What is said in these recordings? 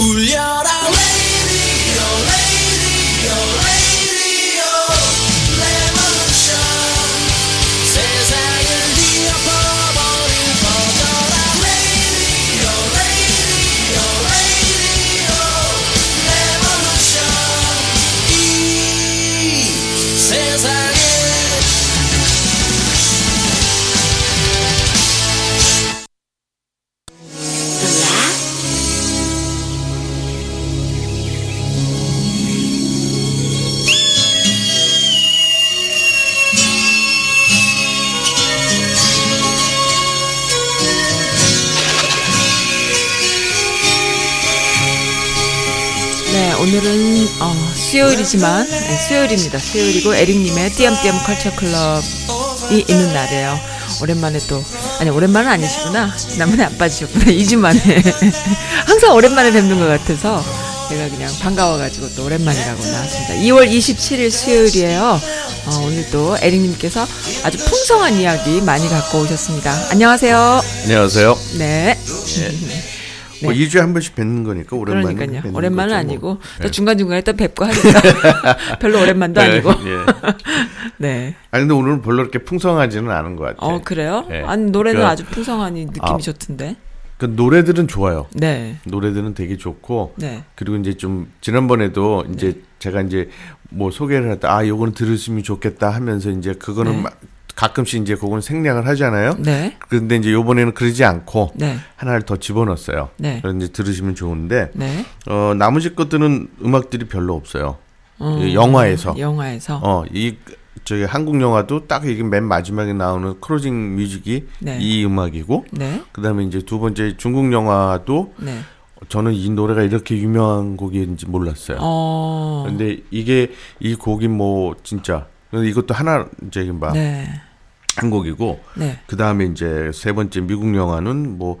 울 수요일이지만 네, 수요일입니다. 수요일이고 에릭님의 띄엄띄엄 컬처 클럽이 있는 날이에요. 오랜만에 또 아니 오랜만은 아니시구나. 지난번에 안 빠지셨구나. 2주 만에 항상 오랜만에 뵙는 것 같아서 제가 그냥 반가워가지고 또 오랜만이라고 나왔습니다. 2월 27일 수요일이에요. 어, 오늘 또 에릭님께서 아주 풍성한 이야기 많이 갖고 오셨습니다. 안녕하세요. 안녕하세요. 네. 뭐 2주에 한 번씩 뵙는 거니까 오랜만에 그러니까요. 오랜만은 뭐. 아니고 또 네. 중간중간에 또 뵙고 하니까 별로 오랜만도 아니고. 네, 예. 네. 아니 근데 오늘은 별로 그렇게 풍성하지는 않은 것 같아요. 어 그래요? 네. 아니 노래는 그러니까- 아주 풍성하니 느낌이 아. 좋던데. 그 노래들은 좋아요. 네. 노래들은 되게 좋고 네. 그리고 이제 좀 지난번에도 이제 제가 이제 뭐 소개를 할때 아 요거는 들으시면 좋겠다 하면서 이제 그거는 네. 막 가끔씩 이제 그거는 생략을 하잖아요. 네. 그런데 이제 요번에는 그러지 않고 네. 하나를 더 집어넣었어요. 네. 그래서 이제 들으시면 좋은데 네. 어 나머지 것들은 음악들이 별로 없어요. 어, 이 영화에서. 영화에서. 어, 이 저기 한국 영화도 딱 이게 맨 마지막에 나오는 크로징 뮤직이 네. 이 음악이고 네. 그다음에 이제 두 번째 중국 영화도 네. 저는 이 노래가 이렇게 유명한 곡인지 몰랐어요. 어. 근데 이게 이 곡이 뭐 진짜 근데 이것도 하나 이제 막 네. 한 곡이고 네. 그 다음에 이제 세 번째 미국 영화는 뭐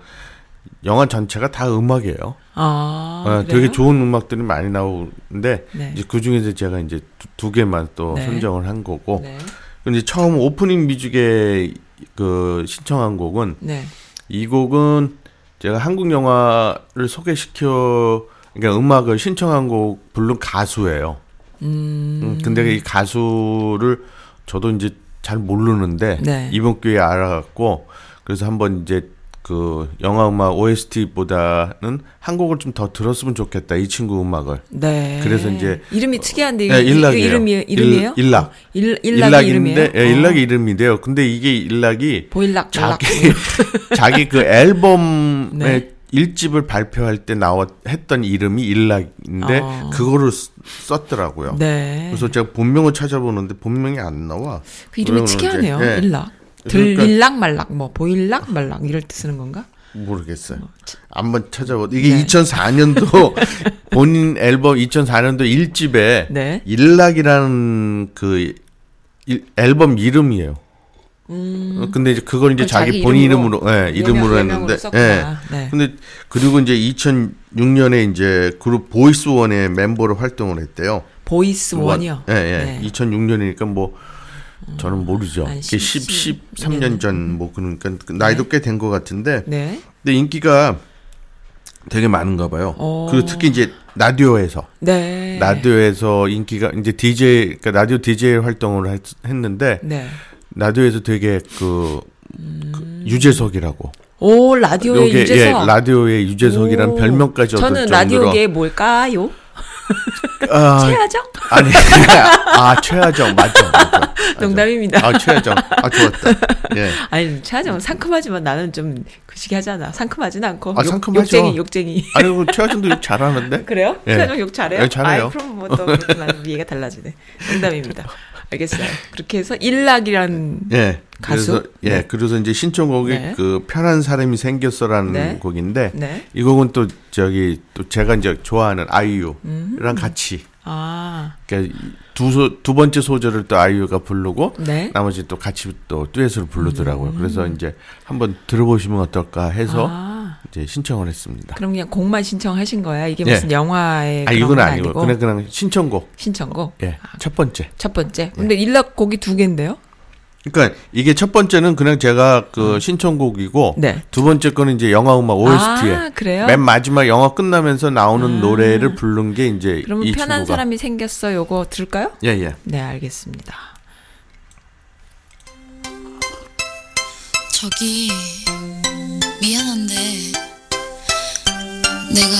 영화 전체가 다 음악이에요. 아. 어, 그래요? 되게 좋은 음악들이 많이 나오는데 네. 이제 그 중에서 제가 이제 두, 두 개만 또 네. 선정을 한 거고 네. 근데 처음 오프닝 뮤직에 그 신청한 곡은 네. 이 곡은 제가 한국 영화를 소개시켜 그러니까 음악을 신청한 곡 부른 가수예요. 음. 음, 근데 이 가수를 저도 이제 잘 모르는데 네. 이번 기회에 알아갖고 그래서 한번 이제 그 영화 음악 OST보다는 한 곡을 좀 더 들었으면 좋겠다 이 친구 음악을 네. 그래서 이제 이름이 특이한데 네, 일락이에요. 이름이 이름이에요? 일. 어, 일 일락이? 일락인데 예, 어. 일락이 이름인데요. 근데 이게 일락이 보일락 자기. 자기 그 앨범의 네. 일집을 발표할 때 나왔 했던 이름이 일락인데 어. 그거를 쓰- 썼더라고요. 네. 그래서 제가 본명을 찾아보는데 본명이 안 나와. 그 이름이 특이하네요. 이제, 예. 일락. 그러니까- 들릴락 말락 뭐 보일락 말락 이럴 때 쓰는 건가? 모르겠어요. 뭐, 한번 찾아보. 이게 네. 2004년도 본인 앨범 2004년도 일집에 네. 일락이라는 그 일- 앨범 이름이에요. 어, 근데 이제 그걸 이제 음. 자기 본인 이름으로, 이름으로, 예, 이름으로 했는데, 썼구나. 네. 근데 그리고 이제 2006년에 이제 그룹 보이스 원의 멤버로 활동을 했대요. 보이스 원이요. 예, 예. 네. 2006년이니까 뭐 저는 모르죠. 한 그게 10, 10, 13년 전 뭐 그러니까 그 나이도 꽤된 것 같은데 네. 근데 인기가 되게 많은가 봐요. 어. 그리고 특히 이제 라디오에서 네. 라디오에서 인기가 이제 DJ 그러니까 라디오 DJ 활동을 했, 했는데 네. 라디오에서 되게 그, 그 유재석이라고 오 라디오의 요게, 유재석. 예, 라디오의 유재석이라는 오. 별명까지 얻을 저는 정도로 라디오계 뭘까요? 아, 최하정? 아니 아 최하정 맞죠 맞죠. 농담입니다. 아 최하정 아 좋았다 예 아니 최하정은 상큼하지만 나는 좀 그시기 하잖아. 상큼하진 않고. 아, 욕- 상큼하죠. 욕쟁이 욕쟁이. 아니 그 최하정도 욕 잘하는데 그래요? 예. 최하정 욕 잘해요? 예, 잘해요. 아이, 그럼 뭐또 이해가 달라지네. 농담입니다. 알겠어요. 그렇게 해서 일락이란 예 가수? 그래서 예 네. 그래서 이제 신청곡이 네. 그 편한 사람이 생겼어라는 네. 곡인데 네. 이 곡은 또 저기 또 제가 이제 좋아하는 아이유랑 음. 같이 아, 그러니까 두, 두 번째 소절을 또 아이유가 부르고 네. 나머지 또 같이 또 듀엣으로 부르더라고요. 그래서 이제 한번 들어보시면 어떨까 해서 아, 이제 신청을 했습니다. 그럼 그냥 곡만 신청하신 거야? 이게 예. 무슨 영화의 아 그런 이건 건 아니고 아니고 그냥 그냥 신청곡. 신청곡? 예. 첫 번째. 첫 번째. 근데 일락 곡이 두 개인데요? 그러니까 이게 첫 번째는 그냥 제가 그 신청곡이고 네. 두 번째 거는 이제 영화 음악 OST에 아, 그래요? 맨 마지막 영화 끝나면서 나오는 노래를 부른 게 이제 그러면 이 편한 친구가 사람이 생겼어. 요거 들을까요? 예, 예. 네, 알겠습니다. 저기 미안한데 내가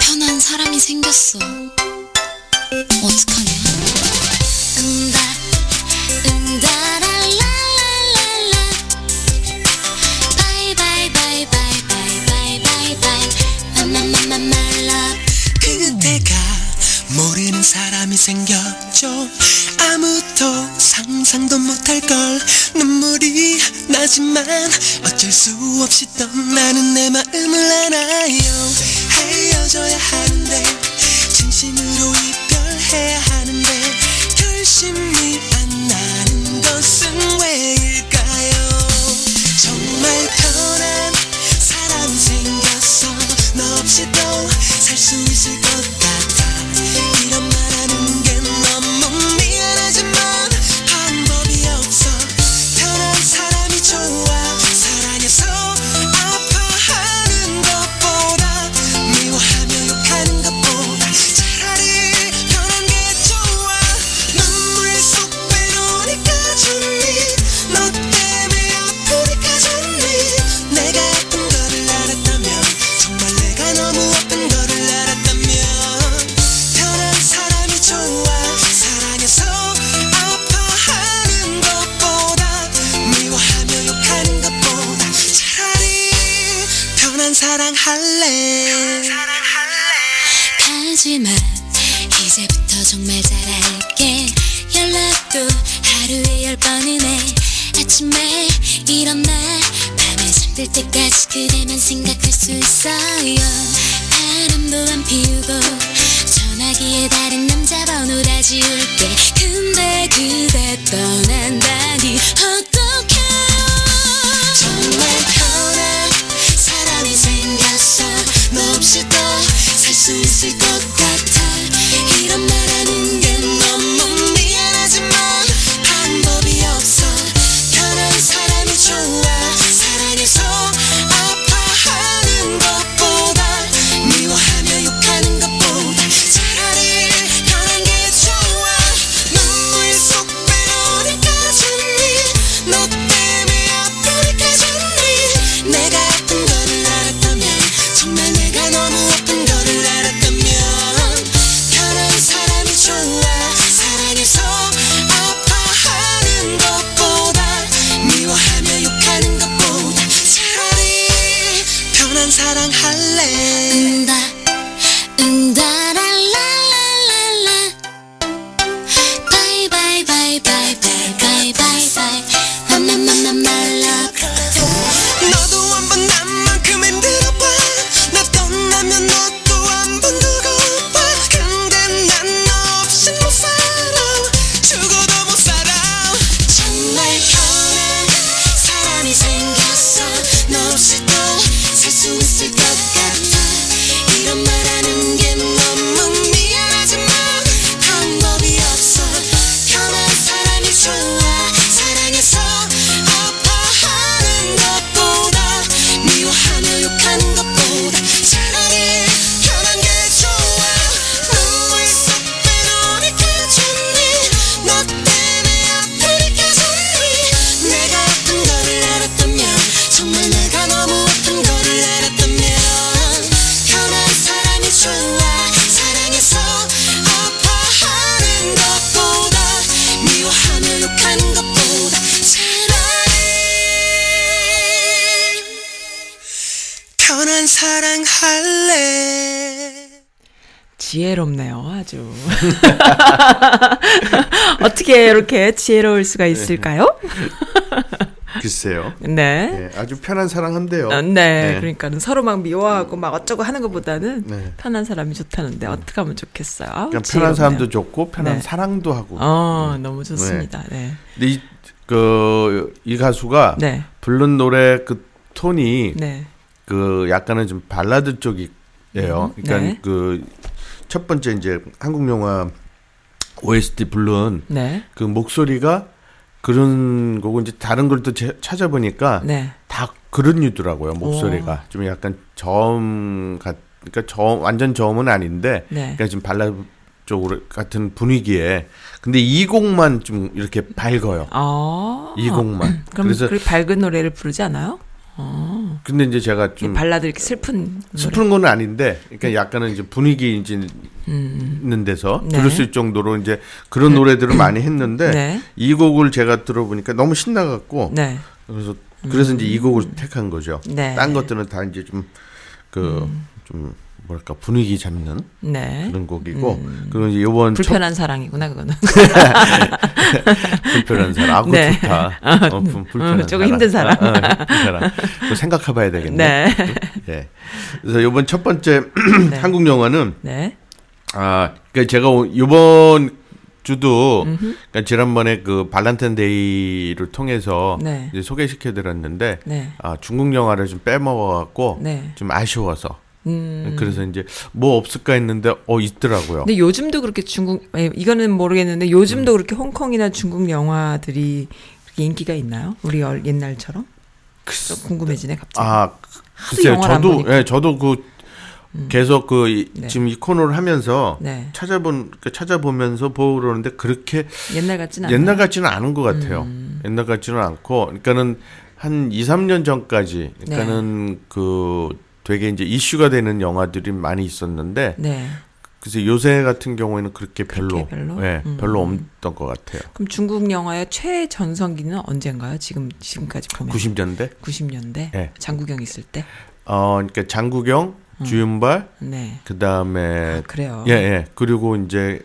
편한 사람이 생겼어. 어떡하냐? 응다 응다랄랄랄랄라. 바이바이바이바이바이바이바이 마마마마말라 그대가 모르는 사람이 생겼죠. 아무도 상상도 못할 걸. 눈물이 나지만 어쩔 수 없이 떠나는 내 마음을 알아 어떻게 이렇게 지혜로울 수가 있을까요? 글쎄요. 네. 예, 아주 편한 사랑한데요. 어, 네, 네. 그러니까는 서로 막 미워하고 막 어쩌고 하는 것보다는 네. 편한 사람이 좋다는데 어떻게 하면 좋겠어요. 아우, 그러니까 편한. 사람도 좋고 편한 네. 사랑도 하고. 어, 너무 좋습니다. 네. 근데 이, 그, 이 가수가 네. 부른 노래 그 톤이 네. 그 약간은 좀 발라드 쪽이에요. 음, 그러니까 네. 그 첫 번째 이제 한국 영화 OST 부른 네. 그 목소리가 그런 거고 이제 다른 걸 또 찾아보니까 네. 다 그런 유더라고요 목소리가 좀 약간 저음 같 그러니까 저 완전 저음은 아닌데 네. 그러니까 지금 발라드 쪽으로 같은 분위기에 근데 이 곡만 좀 이렇게 밝아요 아. 이 곡만 그럼 그래서 그 밝은 노래를 부르지 않아요? 어. 근데 이제 제가 좀 발라드 이렇게 슬픈. 슬픈 건 아닌데 그러니까 약간은 이제 분위기 이제 있는 데서 네. 들을 수 있을 정도로 이제 그런 노래들을 많이 했는데 네. 이 곡을 제가 들어보니까 너무 신나갖고 네. 그래서 그래서 이제 이 곡을 택한 거죠. 네. 음. 딴 것들은 다 이제 좀그좀 뭐랄까 분위기 잡는 네. 그런 곡이고 그리고 이제 요번 첫 불편한 사랑이구나 그거는. 불편한 사람 아그 네. 좋다. 어, 불- 불편한 음, 조금 힘든 사람. 어. 그거 생각해봐야 되겠네. 네. 예. 그래서 요번 첫 번째 네. 한국 영화는 네. 아, 그러니까 제가 오- 이번 주도 그러니까 지난번에 그 발란타인 데이를 통해서 네. 이제 소개시켜 드렸는데 네. 아, 중국 영화를 좀 빼먹어 갖고 네. 좀 아쉬워서 음. 그래서 이제 뭐 없을까 했는데 어 있더라고요. 근데 요즘도 그렇게 중국 예, 이거는 모르겠는데 요즘도 음. 그렇게 홍콩이나 중국 영화들이 인기가 있나요? 우리 얼- 옛날처럼? 좀 궁금해지네 갑자기. 아, 안 저도. 음. 예, 저도 그 계속 그 이- 네. 지금 이 코너를 하면서 네. 찾아본 그 찾아보면서 보고 그러는데 그렇게 옛날 않아요. 옛날 같지는 않은 것 같아요. 음. 옛날 같지는 않고, 그러니까는 한 2, 3년 전까지, 네. 그러니까는 그 되게 이제 이슈가 되는 영화들이 많이 있었는데, 네. 그래서 요새 같은 경우에는 그렇게 별로, 그렇게 별로? 예, 음. 별로 없던 것 같아요. 그럼 중국 영화의 최전성기는 언젠가요? 지금 지금까지 보면 90년대, 90년대 네. 장국영 있을 때. 어, 그러니까 장국영, 음. 주윤발, 네. 그 다음에 그래요. 예, 예, 그리고 이제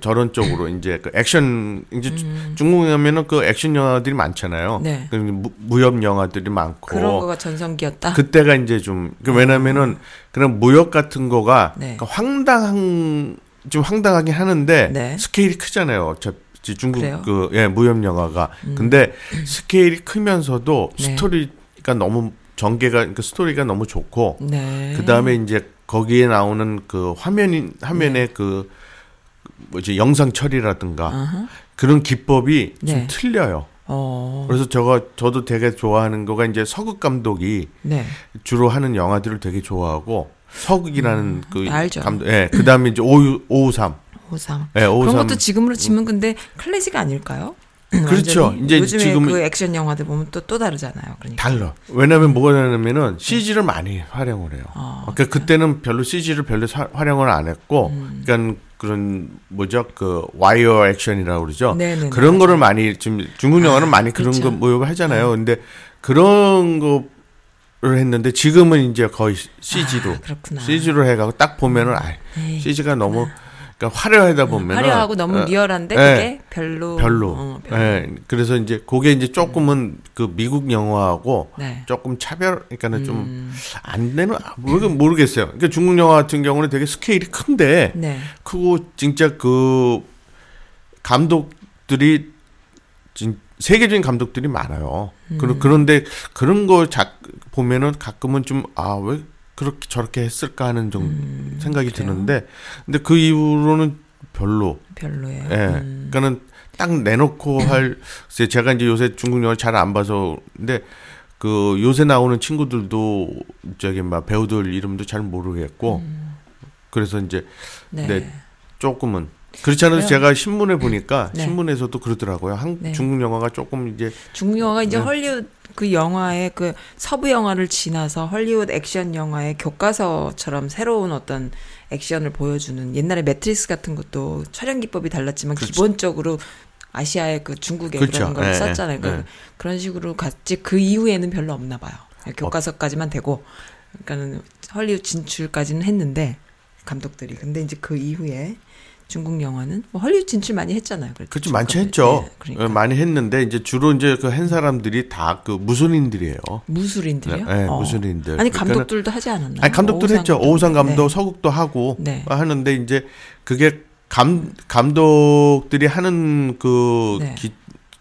저런 쪽으로 이제 그 액션 이제 음. 중국 하면은 그 액션 영화들이 많잖아요. 네. 그 무, 무협 영화들이 많고 그런 거가 전성기였다. 그때가 이제 좀그 왜냐면은 그런 무역 같은 거가 네. 그 황당한 좀 황당하긴 하는데 네. 스케일이 크잖아요. 어차피 중국 그래요? 그 예 무협 영화가 근데 스케일이 크면서도 네. 스토리가 너무 전개가 그 스토리가 너무 좋고 네. 그 다음에 이제 거기에 나오는 그 화면이 화면에 그 뭐지 영상 처리라든가 네. 아하. 그런 기법이 네. 좀 틀려요. 어. 그래서 저가 저도 되게 좋아하는 거가 이제 서극 감독이 네. 주로 하는 영화들을 되게 좋아하고 서극이라는 그 음, 알죠. 감독 예 그다음에 이제 오우 오우삼 오삼. 예 그런 오우삼 것도 지금으로 치면 근데 클래식 아닐까요? 그렇죠. 완전히. 이제 요즘에 지금은- 그 액션 영화들 보면 또 또 다르잖아요. 그러니까. 달라. 왜냐하면 뭐가 다르냐면은 CG를 많이 활용을 해요. 아, 그러니까 그때는 별로 CG를 별로 사- 활용을 안 했고, 음. 그러니까 그런 뭐죠 그 와이어 액션이라고 그러죠. 네네네, 그런 맞아요. 거를 많이 지금 중국 영화는 아, 많이 그런 그렇죠. 거 모욕을 하잖아요. 근데 그런 거를 했는데 지금은 이제 거의 CG로 아. CG로 해가고 딱 보면은 아 에이, CG가 너무 그러니까 화려하다 보면은 화려하고 너무 어, 리얼한데 예. 그게 별로 별로. 어, 별로. 예. 그래서 이제 그게 이제 조금은 그 미국 영화하고 네. 조금 차별, 그러니까는 음. 좀안 되는 아, 모르- 모르겠어요. 그러니까 중국 영화 같은 경우는 되게 스케일이 큰데 네. 크고 진짜 그 감독들이 진, 세계적인 감독들이 많아요. 음. 그런데 그런 거 자, 보면은 가끔은 좀 아 왜 그렇게 저렇게 했을까 하는 좀 음, 생각이 그래요? 드는데 근데 그 이후로는 별로 별로예요. 예. 음. 그러니까는 딱 내놓고 할 제가 이제 요새 중국 영화를 잘 안 봐서 근데 그 요새 나오는 친구들도 저기 막 배우들 이름도 잘 모르겠고 그래서 이제 네. 네. 조금은 그렇지 않아도 그래요? 제가 신문에 보니까 네. 신문에서도 그러더라고요. 한 네. 중국 영화가 조금 이제 중국 영화가 이제 네. 헐리우드 그 영화의 그 서부 영화를 지나서 헐리우드 액션 영화의 교과서처럼 새로운 어떤 액션을 보여주는 옛날에 매트리스 같은 것도 촬영 기법이 달랐지만 그렇죠. 기본적으로 아시아의 그 중국의 그렇죠. 그런 걸 예, 썼잖아요. 예. 그런 식으로 갔지 그 이후에는 별로 없나 봐요. 교과서까지만 되고 그러니까는 헐리우드 진출까지는 했는데 감독들이 근데 이제 그 이후에 중국 영화는 뭐 헐리우드 진출 많이 했잖아요. 그렇죠 많이 했죠. 예, 그러니까 예, 많이 했는데 이제 주로 이제 그 한 사람들이 다 그 무술인들이에요. 무술인들이요? 네, 네, 어. 무술인들. 아니 그러니까는- 감독들도 하지 않았나요? 아니 감독들 했죠. 오우상 감독, 네. 서국도 하고 네. 하는데 이제 그게 감 감독들이 하는 그 네. 기-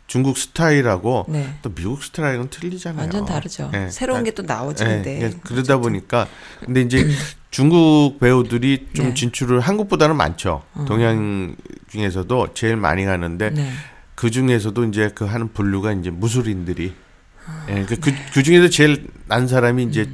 중국 스타일하고 네. 또 미국 스타일은 틀리잖아요. 완전 다르죠. 예, 새로운 다- 게또 나오지는데. 예, 예, 그러다 보니까 근데 이제 중국 배우들이 좀 네. 진출을 한국보다는 많죠. 동양 중에서도 제일 많이 가는데 네. 그 중에서도 이제 그 하는 분류가 이제 무술인들이 예, 그, 그, 그 중에서 제일 난 사람이 이제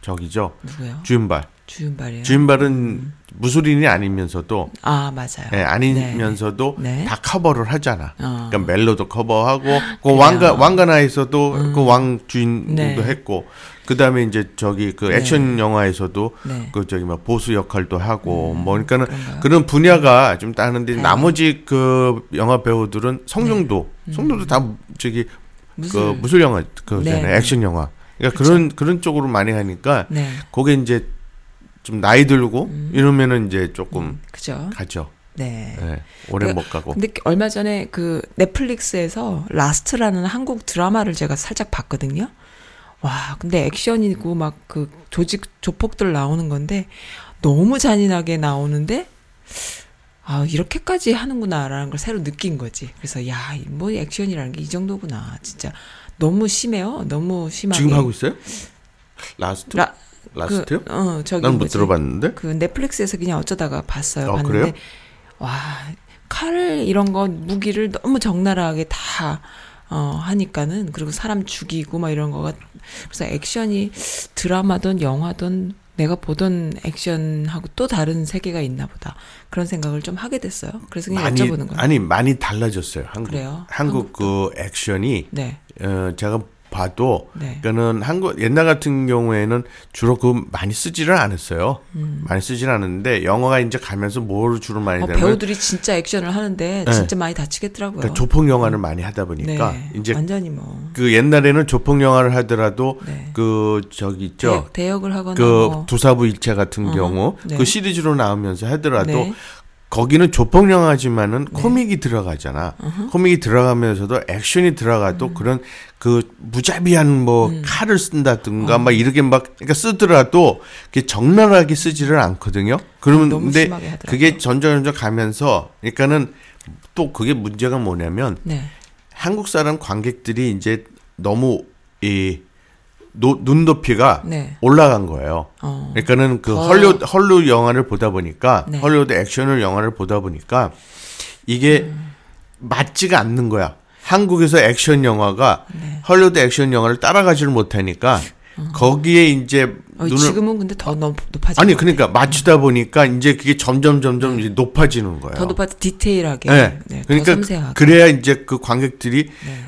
저기죠. 누구요? 주윤발. 주윤발이요. 주윤발은 무술인이 아니면서도 아 맞아요. 예, 아니면서도 네. 네. 다 커버를 하잖아. 어. 그러니까 멜로도 커버하고 그. 왕가 왕가나에서도 그왕 주인도 네. 했고 그다음에 이제 저기 그 액션 영화에서도 네. 그 저기 뭐 보수 역할도 하고 뭐 그러니까는 그런가요? 그런 분야가 좀 다른데 네. 나머지 그 영화 배우들은 성룡도 성룡도 다 저기 무술. 그 무술 영화 그잖아요 네. 액션 영화 그러니까 그런 그런 쪽으로 많이 하니까 네. 그게 이제 좀 나이 들고 이러면은 이제 조금 그죠. 가죠. 네. 예, 오래 그- 못 가고. 근데 얼마 전에 그 넷플릭스에서 라스트라는 한국 드라마를 제가 살짝 봤거든요. 와, 근데 액션이고 막 그 조직 조폭들 나오는 건데 너무 잔인하게 나오는데 아, 이렇게까지 하는구나라는 걸 새로 느낀 거지. 그래서 야, 이뭐 액션이라는 게 이 정도구나. 진짜 너무 심해요. 너무 심하게. 지금 하고 있어요? 라스트? 라, 라스트요? 그, 어, 저기 난못 뭐지? 들어봤는데. 그 넷플릭스에서 그냥 어쩌다가 봤어요. 아, 봤는데 그래요? 와 칼을 이런 거 무기를 너무 적나라하게 다 어, 하니까는 그리고 사람 죽이고 막 이런 거가 그래서 액션이 드라마든 영화든 내가 보던 액션하고 또 다른 세계가 있나 보다 그런 생각을 좀 하게 됐어요. 그래서 그냥 많이 여쭤보는 거예요. 아니 많이 달라졌어요. 한국 그래요? 한국 그 액션이 네, 어, 제가 봐도 네. 그러니까는 한국 옛날 같은 경우에는 주로 그 많이 쓰지를 않았어요. 많이 쓰지는 않았는데 영화가 이제 가면서 뭘 주로 많이 음. 어, 하냐면 배우들이 진짜 액션을 하는데 네. 진짜 많이 다치겠더라고요. 그러니까 조폭 영화를 많이 하다 보니까 네, 이제 완전히 뭐 그 옛날에는 조폭 영화를 하더라도 네. 그 저기 있죠. 대역, 대역 을 하거나 그 뭐. 두사부 일체 같은 어허, 경우 네. 그 시리즈로 나오면서 하더라도 네. 거기는 조폭 영화지만은 코믹이 들어가잖아. 코믹이 들어가면서도 액션이 들어가도 음. 그런 그 무자비한 뭐 칼을 쓴다든가 막 이렇게 막 그러니까 쓰더라도 그게 적나라하게 쓰지를 않거든요. 그러면 너무 근데. 그게 점점 가면서 그러니까는 또 그게 문제가 뭐냐면 네. 한국 사람 관객들이 이제 너무 이 노, 눈 높이가 네. 올라간 거예요. 어. 그러니까는 그 더- 헐리우드 헐리우드 영화를 보다 보니까 네. 헐리우드 액션을 영화를 보다 보니까 이게 음. 맞지가 않는 거야. 한국에서 액션 영화가 네. 헐리우드 액션 영화를 따라가지를 못하니까 거기에 이제 어, 눈을 지금은 근데 더 높, 높아진 아니 것 그러니까 맞추다 보니까 이제 그게 점점 점점 이제 높아지는 거예요. 더 높아져 디테일하게 네. 네, 더 그러니까 그래야 이제 그 관객들이 네.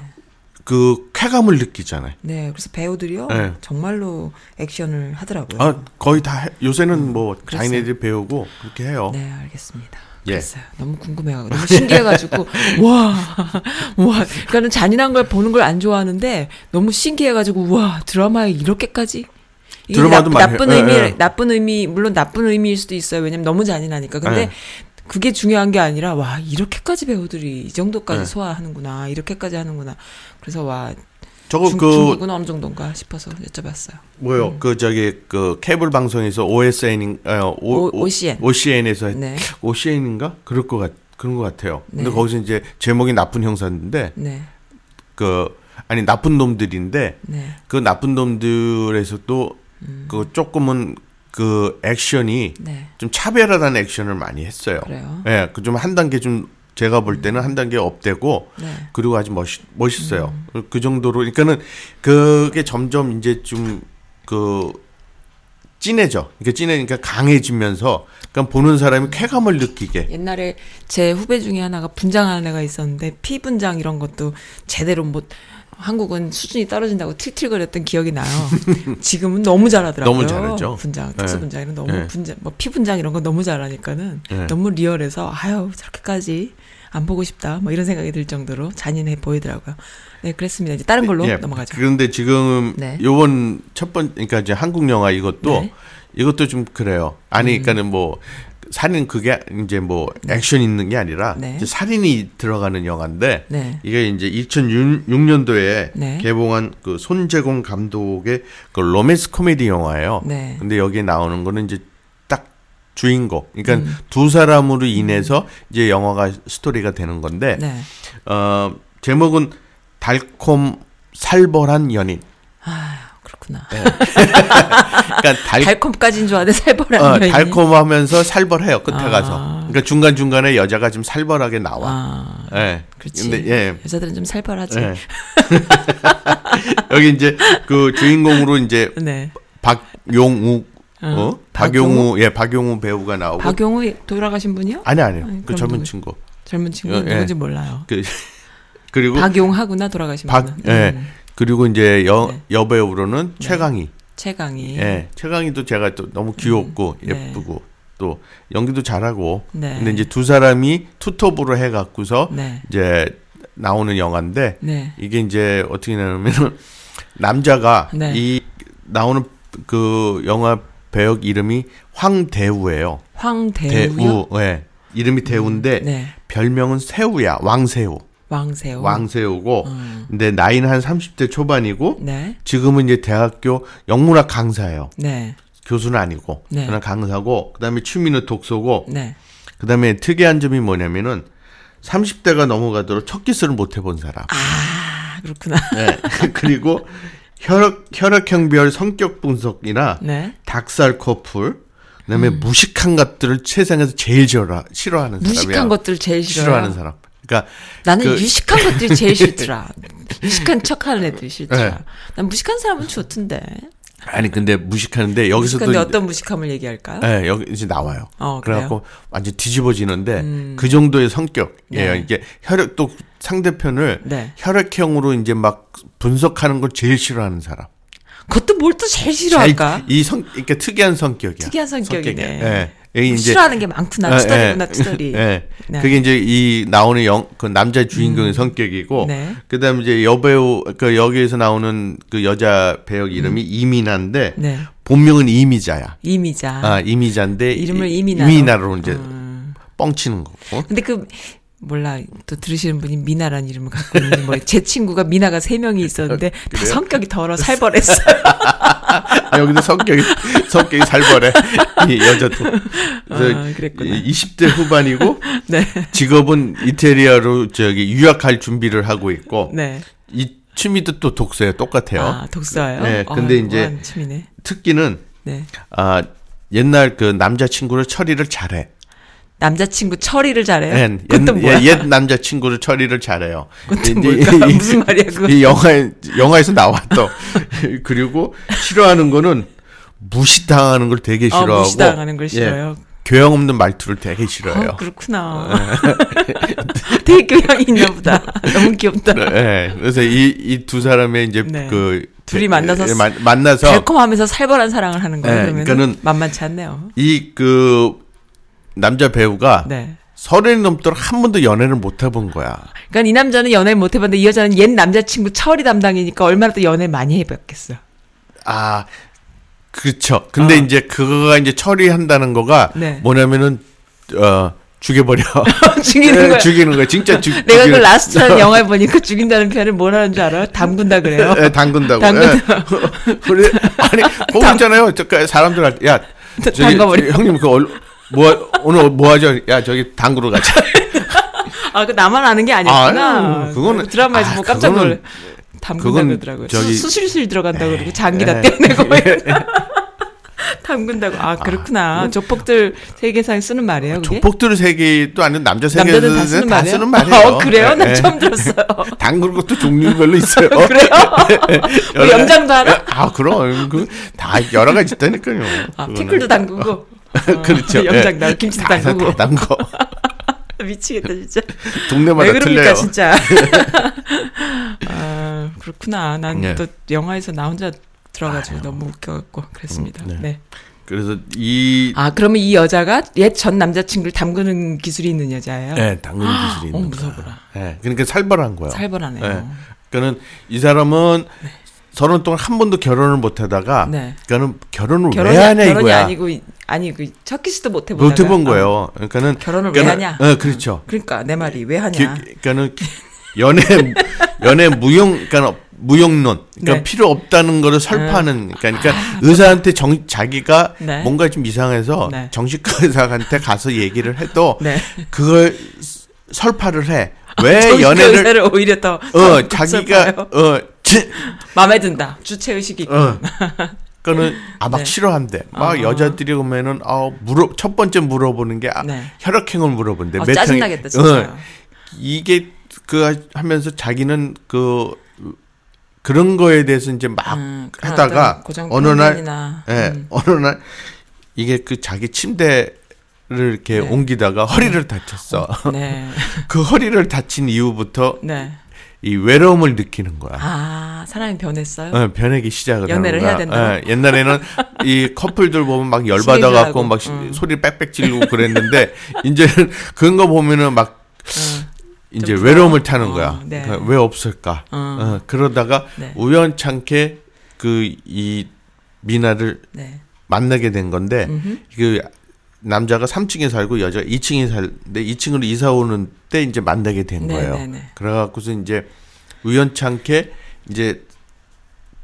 그 쾌감을 느끼잖아요. 네, 그래서 배우들이요 네. 정말로 액션을 하더라고요. 아 거의 다 해- 요새는 뭐 음, 그랬어요. 자기네들이 배우고 그렇게 해요. 네, 알겠습니다. 예. 그랬어요. 너무 궁금해가지고 너무 신기해가지고 와, 와, 그러니까는 잔인한 걸 보는 걸 안 좋아하는데 너무 신기해가지고 와 드라마에 이렇게까지. 드라마도 나, 해. 의미, 예, 예. 나쁜 의미 물론 나쁜 의미일 수도 있어요. 왜냐면 너무 잔인하니까. 근데 예. 그게 중요한 게 아니라 와 이렇게까지 배우들이 이 정도까지 예. 소화하는구나, 이렇게까지 하는구나. 그래서 와 저거 중, 그 중국은 어느 정도인가 싶어서 여쭤봤어요. 뭐요? 음. 그 저기 그 케이블 방송에서 OSN 어, 오- OCN. OCN에서 네, OCN인가 그럴 것 같. 그런 것 같아요. 근데 네. 거기서 이제 제목이 나쁜 형사인데 네, 그 아니 나쁜 놈들인데 네, 그 나쁜 놈들에서도 음. 그 조금은 그 액션이 네. 좀 차별화된 액션을 많이 했어요. 예, 그 좀 한 단계 좀 제가 볼 때는 한 단계 업되고 네. 그리고 아주 멋있 멋있어요. 음. 그 정도로 그러니까는 그게 점점 이제 좀 그 진해져. 그러니까 진해니까 강해지면서 그러니까 보는 사람이 쾌감을 느끼게. 옛날에 제 후배 중에 하나가 분장하는 애가 있었는데 피 분장 이런 것도 제대로 못 한국은 수준이 떨어진다고 틸틸거렸던 기억이 나요. 지금은 너무 잘하더라고요. 너무 잘하죠. 분장, 네. 특수 분장 이런 거 너무 네. 분장, 뭐 피 분장 이런 거 너무 잘하니까는 네. 너무 리얼해서 아유 저렇게까지 안 보고 싶다. 뭐 이런 생각이 들 정도로 잔인해 보이더라고요. 네, 그랬습니다. 이제 다른 걸로 예, 넘어가죠. 그런데 지금 네. 요번 첫 번, 그러니까 이제 한국 영화 이것도 네. 음. 이것도 좀 그래요. 아니, 그러니까는 뭐 살인 그게 이제 뭐 액션 있는 게 아니라 네. 이제 살인이 들어가는 영화인데 네. 이게 이제 2006년도에 네. 개봉한 그 손재공 감독의 그 로맨스 코미디 영화예요. 네. 근데 여기에 나오는 거는 이제 딱 주인공. 그러니까 음. 두 사람으로 인해서 이제 영화가 스토리가 되는 건데 네. 어 제목은 달콤 살벌한 연인. 아, 그렇구나. 그러니까 달, 달콤까지인 줄 알았는데 살벌한 어. 달콤하면서 살벌해요 끝에 가서. 아, 그러니까 중간 중간에 여자가 좀 살벌하게 나와. 아, 예. 그렇지. 근데 예. 여자들은 좀 살벌하지. 예. 여기 이제 그 주인공으로 이제 네. 박용우 어? 어, 박용우 예 박용우 배우가 나오고 박용우 돌아가신 분이요? 아니 아니요 아니, 그 젊은 누구- 친구 젊은 친구 예, 누군지 예. 몰라요. 그 그리고 박용하구나 돌아가신 박 분은. 예 음, 그리고 이제 여 네. 여배우로는 최강희 최강희. 예 최강희도 제가 또 너무 귀엽고 음, 네. 예쁘고 또 연기도 잘하고 네. 근데 이제 두 사람이 투톱으로 해갖고서 네. 이제 나오는 영화인데 네. 이게 이제 어떻게 되냐면은 남자가 네. 이 나오는 그 영화 배역 이름이 황대우예요. 황대우요. 대우, 예. 이름이 대우인데 네. 별명은 새우야. 왕새우. 왕새우. 왕새우고 음. 근데 나이는 한 30대 초반이고 네. 지금은 이제 대학교 영문학 강사예요. 네. 교수는 아니고 네. 그냥 강사고 그 다음에 취미는 독서고 네. 그 다음에 특이한 점이 뭐냐면은 30대가 넘어가도록 첫 키스를 못 해본 사람. 아, 그렇구나. 네. 그리고 혈액 혈액형별 성격 분석이나 네. 닭살 커플 그다음에 무식한 것들을 세상에서 제일 싫어 싫어하는 사람이야. 무식한 것들 제일 싫어요. 싫어하는 사람. 그러니까 나는 그- 유식한 것들이 제일 싫더라. 유식한 척하는 애들이 싫더라. 네. 난 무식한 사람은 좋던데. 아니 근데 무식하는데 여기서도 무식한데 이제- 어떤 무식함을 얘기할까요? 예, 여기 이제 나와요. 어, 그래갖고 완전 뒤집어지는데 음. 그 정도의 성격이에요. 네. 이게 혈액 또 상대편을 네. 혈액형으로 이제 막 분석하는 걸 제일 싫어하는 사람. 그것도 뭘 또 제일 싫어할까? 이 성, 이렇게 특이한 성격이야. 특이한 성격이네. 예. 여기 이제 싫어하는 게 많구나. 예, 투덜이구나, 예. 투덜이. 예. 네. 그게 이제 이 나오는 영, 그 남자 주인공의 성격이고, 네. 그 다음에 이제 여배우, 그 여기에서 나오는 그 여자 배역 이름이 이민아인데, 네. 본명은 이미자야. 이미자. 아, 이미자인데, 이름을 이- 이민아로. 이민아로 이제 음. 뻥치는 거고. 근데 그 몰라 또 들으시는 분이 미나라는 이름을 갖고 있는 뭐제 친구가 미나가 세 명이 있었는데 다? 성격이 더러 살벌했어요. 아, 여기도 성격이, 성격이 살벌해. 이 여자도. 그래서 아, 그랬구나. 이 20대 후반이고, 네. 직업은 이태리아로 저기 유학할 준비를 하고 있고, 네. 이 취미도 또 독서예요. 똑같아요. 아 독서요. 네, 근데 어, 이제- 취미네. 특기는 네. 아 옛날 그 남자친구를 처리를 잘해. 남자친구 처리를 잘해요. 예, 그것도 뭐야? 옛, 옛 남자친구를 처리를 잘해요. 그것도 뭘까? 이- 무슨 말이야 그거? 이 영화에 영화에서 나왔던 그리고 싫어하는 거는 무시당하는 걸 되게 어, 싫어하고 무시당하는 걸 예, 싫어요. 교양 없는 말투를 되게 싫어해요. 어, 그렇구나. 되게 교양이 있나 보다. 너무 귀엽다. 예, 그래서 이 이 두 사람의 이제 네. 그 둘이 만나서 예, 만- 만나서 달콤하면서 살벌한 사랑을 하는 거예요. 네, 그러면 그러니까는 만만치 않네요. 이 그 남자 배우가 네. 서른이 넘도록 한 번도 연애를 못 해본 거야. 그러니까 이 남자는 연애를 못 해봤는데 이 여자는 옛 남자친구 처리 담당이니까 얼마나 또 연애 많이 해봤겠어. 아, 그렇죠. 근데 어. 이제 그거가 이제 처리한다는 거가 네. 뭐냐면은 어 죽여버려. 죽이는 거야. 죽이는 거야. 진짜 죽. 내가 그 죽이는- 라스트라는 영화에 보니까 죽인다는 표현을 뭐라는 줄 알아요? 담근다 그래요. 예, 담근다고. 담근다. 예. 그래 아니 거기 있잖아요. 저 사람들 야 저기, 담가버려. 저기 형님 그 얼, 뭐 오늘 뭐 하죠? 야 저기 당구로 가자. 아, 그 나만 아는 게 아니었구나. 아유, 그거는- 드라마에서 아, 뭐 깜짝 놀래. 담근다 그러더라고요. 저기- 수, 수술실 들어간다 그러고 장기 예. 다 떼내고 막 이러고. 담근다고. 아, 그렇구나. 조폭들 세계상에 쓰는 말이에요, 그게? 조폭들 세계도 아니고 남자 세계에서 남자들 다 쓰는 다 말이에요? 쓰는 말이에요. 어, 그래요? 난 예, 처음 들었어요. 당근 것도 종류별로 있어요. 그래요? 뭐 염장도 알아? 아, 그럼 그 다 여러 가지 있다니까요. 아. 피클도 담그고. 어, 그렇죠. 염장 예. 나 다, 담그고. 다 담거. 미치겠다, 진짜. 동네마다 왜 그럽니까, 틀려요. 진짜. 아, 그렇구나. 난 네. 또 영화에서 나 혼자 들어가지고 너무 웃겨갖고 그랬습니다. 음, 네. 네. 그래서 이 아, 그러면 이 여자가 옛 전 남자친구를 담그는 기술이 있는 여자예요? 예, 당근 기술이 어, 있는 무서워라. 거야. 예, 그러니까 살벌한 거야. 살벌하네요. 예. 그러니까는 이 사람은 서른 동안 한 번도 결혼을 못 하다가 네. 그러니까는 결혼을 결혼이, 왜 하냐 결혼이 이거야. 아니고, 아니고, 첫 키스도 못 해보다가. 못 해본 어, 거예요. 그러니까는 결혼을 왜 그러니까는- 하냐? 예, 그렇죠. 그러니까 내 말이 왜 하냐? 기- 그러니까는 연애 연애 무용 그러니까 무용론 그러니까 네. 필요 없다는 거를 설파하는 그러니까, 그러니까 의사한테 정 자기가 네. 뭔가 좀 이상해서 네. 정신과 의사한테 가서 얘기를 해도 네. 그걸 스- 설파를 해. 왜 정신과 연애를 오히려 더어더 자기가. 어 치- 마음에 든다. 주체 의식이 있고. 어. 그거는 아막 네. 싫어한대. 막 아. 여자들이 오면은 아 물어 첫 번째 물어보는 게 아, 네. 혈액형을 물어본대. 어, 몇 짜증나겠다 형이- 진짜. 어, 이게 그 하- 하면서 자기는 그 그런 거에 대해서 이제 막 음, 하다가 어느 날 예, 음. 어느 날 이게 그 자기 침대를 이렇게 네. 옮기다가 허리를 다쳤어. 네. 그 허리를 다친 이후부터 네. 이 외로움을 느끼는 거야. 아, 사람이 변했어요? 어, 변하기 시작을 연애를. 해야 된다고? 예, 옛날에는 이 커플들 보면 막 열받아 갖고 막 시- 음. 소리 빽빽 지르고 그랬는데 이제는 그런 거 보면은 막 어, 이제 좀 외로움을. 타는 어, 거야. 네. 그러니까 왜 없을까? 어. 어, 그러다가 네. 우연찮게 그 이 미나를 네. 만나게 된 건데 음흠. 그 남자가 3층에 살고 여자가 2층에 살는데 2층으로 이사 오는 때 이제 만나게 된 네, 거예요. 네, 네. 그래갖고서 이제 우연찮게 이제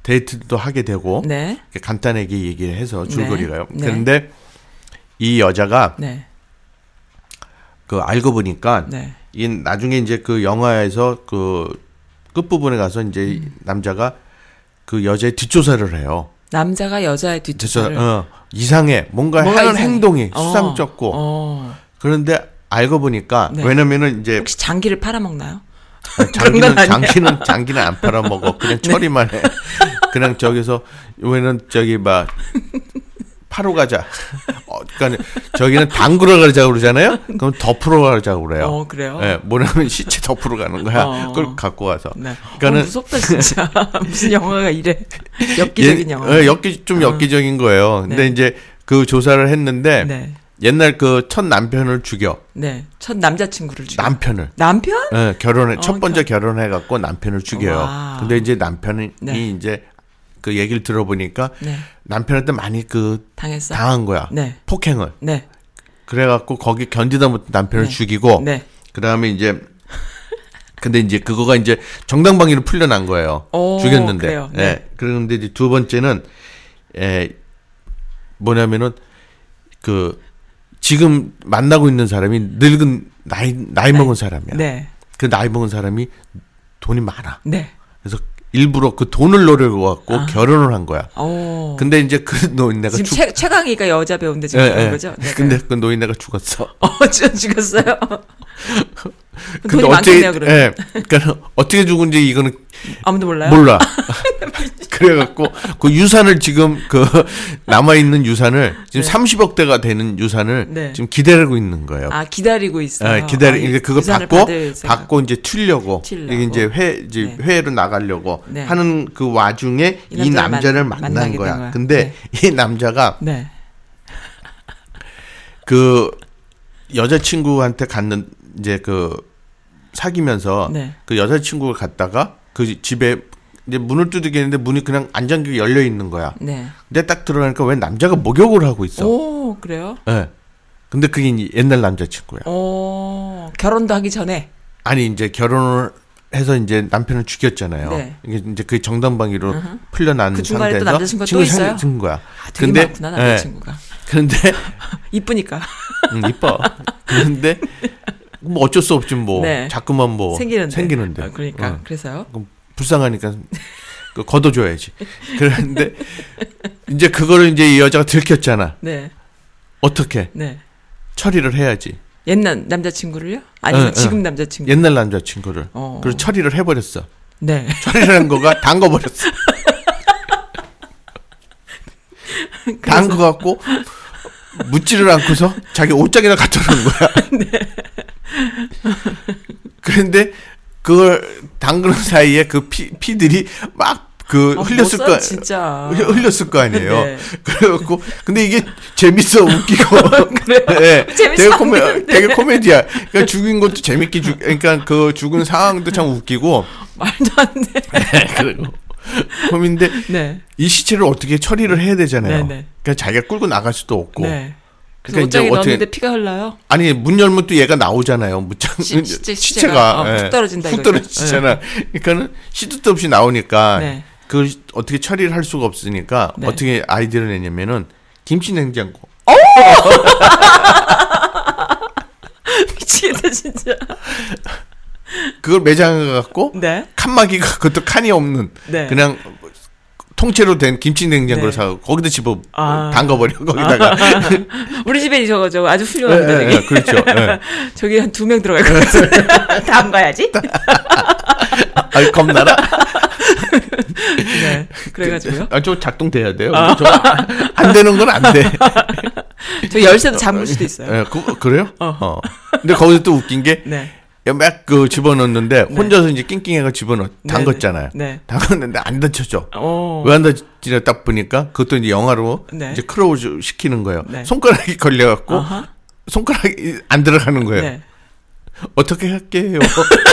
데이트도 하게 되고 네. 간단하게 얘기를 해서 줄거리가요. 네. 그런데 이 여자가 네. 그 알고 보니까 네. 이 나중에 이제 그 영화에서 그 끝부분에 가서 이제 음. 남자가 그 여자의 뒷조사를 해요. 남자가 여자의 뒷조사를 어, 이상해. 뭔가, 뭐가 하는 이상해? 행동이 어, 수상쩍고 어. 그런데 알고 보니까 네. 왜냐면은 이제 혹시 장기를 팔아먹나요? 장기는 건 아니야. 장기는 장기는 안 팔아먹어. 그냥 처리만 해. 그냥 저기서 왜는 저기 막 파러 가자. 어, 그러니까 저기는 당구러 가자고 그러잖아요. 그럼 덮으러 가자고 그래요. 어, 그래요? 예, 뭐냐면 시체 덮으러 가는 거야. 어. 그걸 갖고 와서. 네. 그러니까는 어, 무섭다 진짜. 무슨 영화가 이래? 엽기적인 예, 영화. 어, 엽기 좀 엽기적인 거예요. 근데 네. 이제 그 조사를 했는데 네. 옛날 그 첫 남편을 죽여. 네. 첫 남자친구를 죽여. 남편을. 남편? 예, 결혼해 어, 첫 번째 결 혼해 갖고 남편을 죽여요. 와. 근데 이제 남편이 네. 이제 그 얘기를 들어보니까 네. 남편한테 많이 그 당했어. 당한 거야. 네. 폭행을. 네. 그래 갖고 거기 견디다 못 남편을 네. 죽이고 네. 그다음에 이제 근데 이제 그거가 이제 정당방위로 풀려난 거예요. 오, 죽였는데. 그래요. 예. 네. 그런데 이제 두 번째는 에 뭐냐면은 그 지금 만나고 있는 사람이 늙은 나이 나이 먹은 사람이야. 네. 그 나이 먹은 사람이 돈이 많아. 네. 그래서 일부러 그 돈을 노리고 갖고 아. 결혼을 한 거야. 오. 근데 이제 그 노인네가 지금 죽. 최, 최강희가 여자 배우인데 지금 예, 그런 예. 거죠? 네. 근데 그 노인네가 죽었어. 어, 저 죽었어요. 근데 돈이 많겠네요. 예, 그러니까 어떻게 죽은지 이거는 아무도 몰라요? 몰라. 그래 갖고 그 유산을 지금 그 남아 있는 유산을 지금 30억대가 되는 유산을 네. 지금 기다리고 있는 거예요. 아, 기다리고 있어요. 아, 기다리 아, 이제 그거 받고. 받고 이제 튀려고. 이게 이제 회 이제 네. 회로 나가려고 네. 하는 그 와중에 이이 남자를 만- 만난 거야. 된 거야. 근데 이 남자가 네. 그 여자친구한테 갔는 이제 그 사귀면서 네. 그 여자친구가 갔다가 그 집에 이제 문을 두드리는데 문이 그냥 안 잠기고 열려 있는 거야. 네. 근데 딱 들어가니까 왜 남자가 목욕을 하고 있어. 오, 그래요? 예. 근데 그게 옛날 남자친구야. 오, 결혼도 하기 전에. 아니 이제 결혼을 해서 이제 남편을 죽였잖아요. 네. 이게 이제 그 정당방위로 풀려난 그 중간에 또 상태에서 남자친구가 또 친구 있어요? 생긴 거야. 아, 되게 근데- 많구나, 예. 남자친구가. 그런데 이쁘니까. 음, 이뻐. 그런데 뭐 어쩔 수 없지 뭐 네. 자꾸만 뭐 생기는데. 생기는데. 아, 그러니까. 어. 그래서요? 그럼 불쌍하니까 그 걷어줘야지. 그런데 이제 그거를 이제 이 여자가 들켰잖아. 네. 어떻게 네. 처리를 해야지. 옛날 남자친구를요? 아니면 어, 지금 어. 남자친구? 옛날 남자친구를. 어. 그리고 처리를 해버렸어. 네. 처리를 한 거가 담궈버렸어. 담궈 갖고 묻지를 않고서 자기 옷장에다 갖다 놓은 거야. 그런데 그걸 담그는 사이에 그 피, 피들이 막그 아, 흘렸을 못거 써, 진짜. 흘렸을 거 아니에요. 네. 그래갖고 근데 이게 재밌어 웃기고 네, 되게 안 코메. 되게 코미디야. 그러니까 죽인 것도 재밌게 죽 그러니까 그 죽은 상황도 참 웃기고 말도 안 돼. 그리고 고민인데 네. 이 시체를 어떻게 처리를 해야 되잖아요. 네, 네. 그러니까 자기가 끌고 나갈 수도 없고. 네. 그래서 그러니까 이제 옷장에 어떻게- 넣었는데 피가 흘러요. 아니 문 열면 또 얘가 나오잖아요. 무창 시- 시체- 시체가. 어, 훅 떨어진다 훅. 떨어지잖아. 그러니까는 시도 없이 나오니까 네. 그걸 어떻게 처리를 할 수가 없으니까 네. 어떻게 아이디어를 내냐면은 김치 냉장고. 미치겠다 진짜. 그걸 매장해 갖고 네. 칸막이가 그것도 칸이 없는 네. 그냥 통째로 된 김치 냉장고를 네. 사고 거기다 집어 아. 담가버려 거기다가. 우리 집에 저거 저거 아주 예, 훌륭합니다. 예, 저기. 예, 그렇죠. 예. 저기 한 두 명 들어갈 것 같은데. 다음 가야지. 아, 겁나라. 네. 그래가지고요. 아, 저 작동돼야 돼요. 저안 되는 건 안 돼. 저 열쇠도 잠글 수도 있어요. 예, 그, 그래요? 어. 근데 거기서 또 웃긴 게 네. 막그 집어넣는데 혼자서 이제 낑낑해가 집어넣 담갔잖아요. 네. 담갔는데 안 닫혀져. 어. 왜 안 닫히냐 딱 보니까 그것도 이제 영화로 네. 이제 close 시키는 거예요. 네. 손가락이 걸려갖고 아하. 손가락이 안 들어가는 거예요. 네. 어떻게 할게요?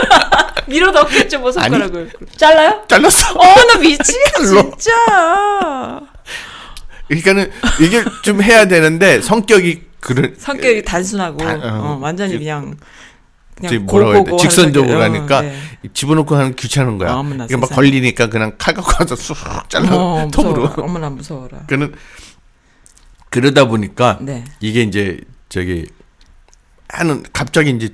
밀어 넣겠죠, 뭐 손가락을. 잘라요? 잘랐어. 어, 나 미치겠다, 칼로. 진짜. 그러니까는 이게 좀 해야 되는데 성격이 그런 성격이 단순하고, 단- 어, 어. 완전히 지- 그냥, 그냥 뭐라고 해야 돼? 직선적으로 성격. 하니까 어, 네. 집어넣고 하는 귀찮은 거야. 어머나, 이게 막. 걸리니까 그냥 칼 갖고 와서 쑥 잘라 어, 톱으로. 어머나 무서워라. 그는 그러다 보니까 네. 이게 이제 저기 하는 갑자기 이제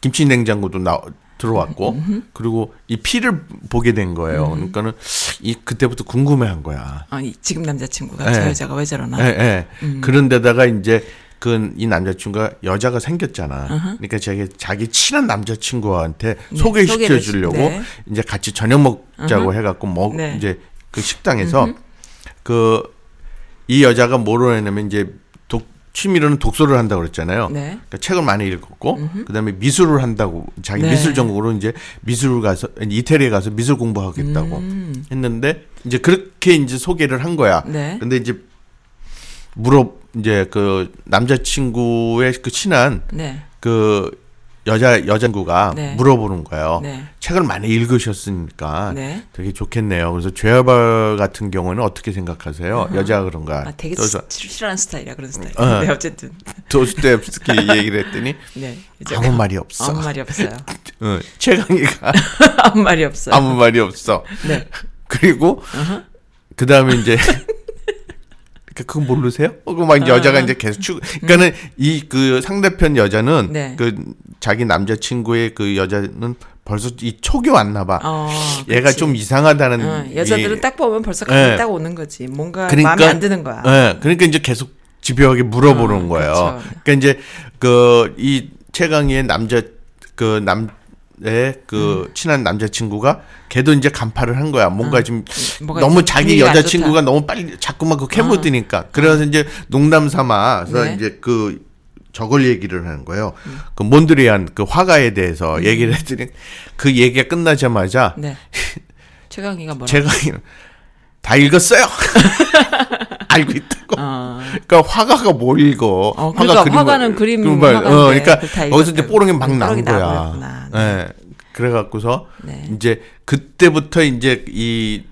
김치 냉장고도 나 들어왔고 그리고 이 피를 보게 된 거예요. 그러니까는 이 그때부터 궁금해한 거야. 아, 이 지금 남자친구가 네. 저 여자가 왜 저러나? 예, 예. 그런데다가 이제 그 이 남자친구가 여자가 생겼잖아. 그러니까 자기 자기 친한 남자친구한테 소개시켜 소개를 주려고 시- 네. 이제 같이 저녁 먹자고 해갖고 먹 네. 이제 그 식당에서 그이 여자가 뭐로 했냐면 이제 독 취미로는 독서를 한다고 그랬잖아요. 네. 그러니까 책을 많이 읽었고 그다음에 미술을 한다고 자기 네. 미술 전공으로 이제 미술 가서 이태리에 가서 미술 공부하겠다고 음. 했는데 이제 그렇게 이제 소개를 한 거야. 네. 근데 이제 물어 이제 그 남자친구의 그 친한 네. 그 여자 여자친구가 네. 물어보는 거예요. 네. 책을 많이 읽으셨으니까 네. 되게 좋겠네요. 그래서 죄아벌 같은 경우는 어떻게 생각하세요? 여자가 그런가? 아, 되게 시- 싫어하는 스타일이야, 그런 스타일. 어. 네, 어쨌든. 도스토옙스키 얘기를 했더니 네. 아무 말이 없어. 아무 말이 없어요. 어, 최강희가 아무 말이 없어요. 아무 말이 없어. 네. 그리고 그 다음에 이제 그 그거 모르세요? 어, 그막 아. 여자가 이제 계속 추. 그러니까는 이 그 상대편 여자는 음. 네. 그 자기 남자 친구의 그 여자는 벌써 이 촉이 왔나 봐. 어, 얘가 그치. 좀 이상하다는. 어, 여자들은 이- 딱 보면 벌써 감이 네. 딱 오는 거지. 뭔가 그러니까- 마음에 안 드는 거야. 예, 그러니까 이제 계속 집요하게 물어보는 어, 거예요. 그렇죠. 그러니까 이제 그 이 최강희의 남자 그 남 의그 음. 친한 남자친구가 걔도 이제 간파를 한 거야. 뭔가 좀 어. 뭐가 너무 좀 자기 여자친구가. 너무 빨리 자꾸만 그 캐묻으니까 그래서 이제 농담 삼아서 네. 이제 그 저걸 얘기를 하는 거예요. 그 몬드리안 그 화가에 대해서 음. 얘기를 했더니 그 얘기가 끝나자마자 네. 최강희가 뭐라? 제가 다 읽었어요. 알고 있다고. 어. 그러니까 화가가 뭘 읽어? 어, 그러니까 그림을- 화가 는 그림 그림을- 화가인데 어, 그러니까 거기서 이제. 뽀롱이 막 나온 거야. 네. 예. 그래갖고서 네. 이제 그때부터 이제 이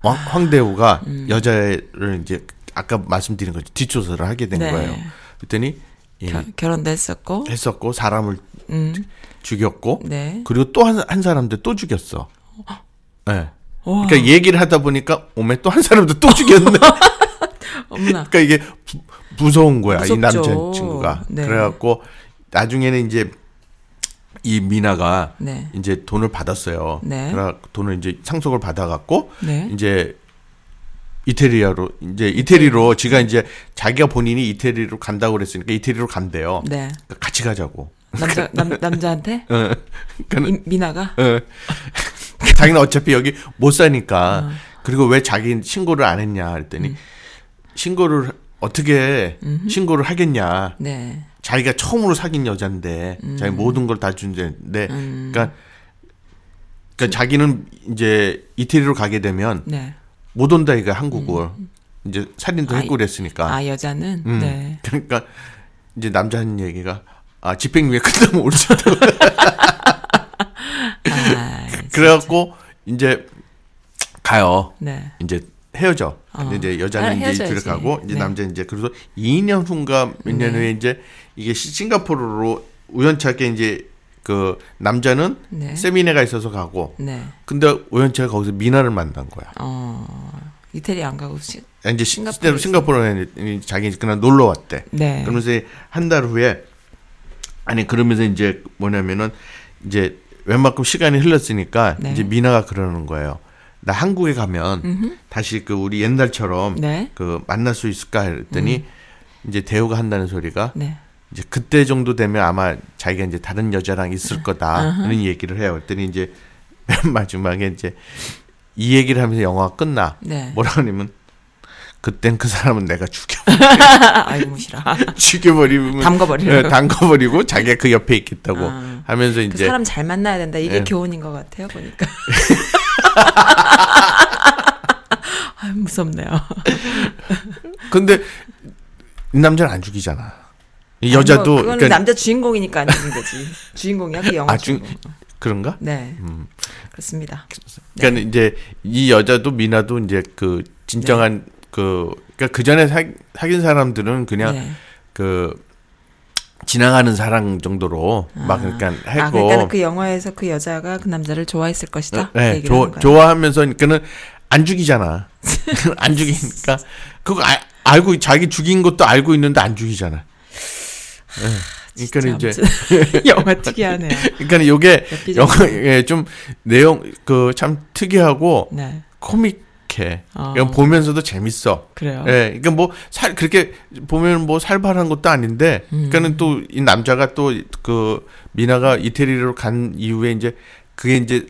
황- 황대우가 여자를 이제 아까 말씀드린 거죠 뒷조사를 하게 된 네. 거예요. 그랬더니 이 겨, 결혼도 했었고. 했었고 사람을 음. 죽였고 네. 그리고 또 한 한 사람도 또 죽였어. 예. 와. 그러니까 얘기를 하다 보니까 오메 또 한 사람도 또 죽였네. 그러니까 이게 부- 무서운 거야 이 무섭죠. 남자 친구가. 네. 그래갖고 나중에는 이제 이 미나가 네. 이제 돈을 받았어요. 네. 그래 돈을 이제 상속을 받아갖고 네. 이제 이태리아로 이제 이태리로 지가 이제 자기가 본인이 이태리로 간다고 그랬으니까 이태리로 간대요. 네. 그러니까 같이 가자고. 남자 남 남자한테 어. 그러니까 이, 미나가 어. 자기는 어차피 여기 못 사니까 어. 그리고 왜 자기 신고를 안 했냐 그랬더니 음. 신고를 어떻게 신고를 하겠냐 네. 자기가 처음으로 사귄 여잔데 자기 모든 걸 다 준대는데 음. 그러니까 그러니까 자기는 이제 이태리로 가게 되면 네. 못 온다 이거 한국을 이제 살인도 아, 했고 그랬으니까 아 여자는 음. 네. 그러니까 이제 남자 하는 얘기가 아 집행유예 끝나면 올수 있다고 아, 그래갖고 이제 가요. 네. 이제 헤어져. 어. 이제 아, 여자는 이제 헤어져야지. 이태리 가고 이제 네. 남자 이제 그래서 2년 후인가 몇년 네. 후에 이제 이게 시- 싱가포르로 우연찮게 이제 그 남자는 네. 세미네가 있어서 가고 네. 근데 우연찮게 거기서 미나를 만난 거야. 어. 이태리 안 가고 시, 이제 싱가포르 싱가포르에 자기 그냥 놀러 왔대. 네. 그러면서 한 달 후에 아니 그러면서 이제 뭐냐면은 이제 웬만큼 시간이 흘렀으니까 네. 이제 미나가 그러는 거예요. 나 한국에 가면 다시 그 우리 옛날처럼 네. 그 만날 수 있을까 했더니 이제 대우가 한다는 소리가 네. 이제 그때 정도 되면 아마 자기가 이제 다른 여자랑 있을 거다는 얘기를 해요. 그랬더니 이제 맨 마지막에 이제 이 얘기를 하면서 영화가 끝나. 네. 뭐라 그러냐면 그땐 그 사람은 내가 죽여 아이고 무시라. 죽여버리면 담가버리고. 예, 담가버리고 자기가 그 옆에 있겠다고 아. 하면서 그 이제 사람 잘 만나야 된다. 이게 예. 교훈인 것 같아요. 보니까. 아 무섭네요. 근데 이 남자는 안 죽이잖아. 이 여자도 뭐 그러니까 남자 주인공이니까 안 죽은 거지. 주인공이야 그 영화 아, 주-. 그런가? 네. 음. 그렇습니다. 그러니까 이제 이 여자도 미나도 이제 그 진정한 그 그러니까 그 전에 사, 사귄 사람들은 그냥 네. 그 지나가는 사랑 정도로 막 그러니까 했고 아, 그러니까 그 영화에서 그 여자가 그 남자를 좋아했을 것이다. 그 네, 좋아, 거야. 좋아하면서 그러니까는 안 죽이잖아. 안 죽이니까 그거 아, 알고 자기 죽인 것도 알고 있는데 안 죽이잖아. 네. 그러니까 이제 영화 특이하네요. 그러니까 요게 엽기적인 영화 예, 좀 내용 그 참 특이하고 네. 코믹 해. 어. 그냥 보면서도 재밌어. 그래요. 예, 그러니까 뭐 살 그렇게 보면 뭐 살벌한 것도 아닌데, 음. 그러니까는 또 이 남자가 또 그 미나가 이태리로 간 이후에 이제 그게 이제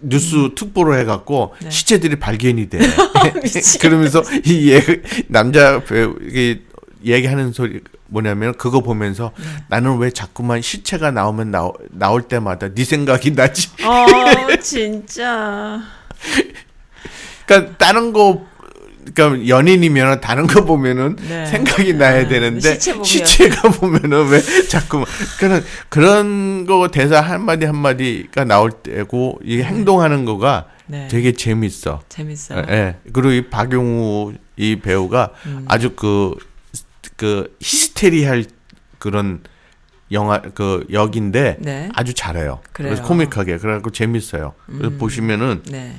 뉴스 특보로 해갖고 음. 네. 시체들이 발견이 돼. 그러면서 이 얘, 남자 배우 이게 얘기하는 소리 뭐냐면 그거 보면서 네. 나는 왜 자꾸만 시체가 나오면 나오, 나올 때마다 네 생각이 나지. 어 진짜. 그러니까 다른 거 그러니까 연인이면 다른 거 보면은 네. 생각이 나야 아, 되는데 시체. 시체 가 보면은 왜 자꾸 그러니까 그런 거 대사 한 마디 한 마디가 나올 때고 이게 행동하는 거가 네. 되게 재밌어. 재밌어요. 예. 예. 그리고 이 박용우 이 배우가 음. 아주 그, 그 히스테리할 그런 영화 그 역인데 네. 아주 잘해요. 그래요. 음. 그래서 코믹하게 그래갖고 재밌어요. 그래서 보시면은 네.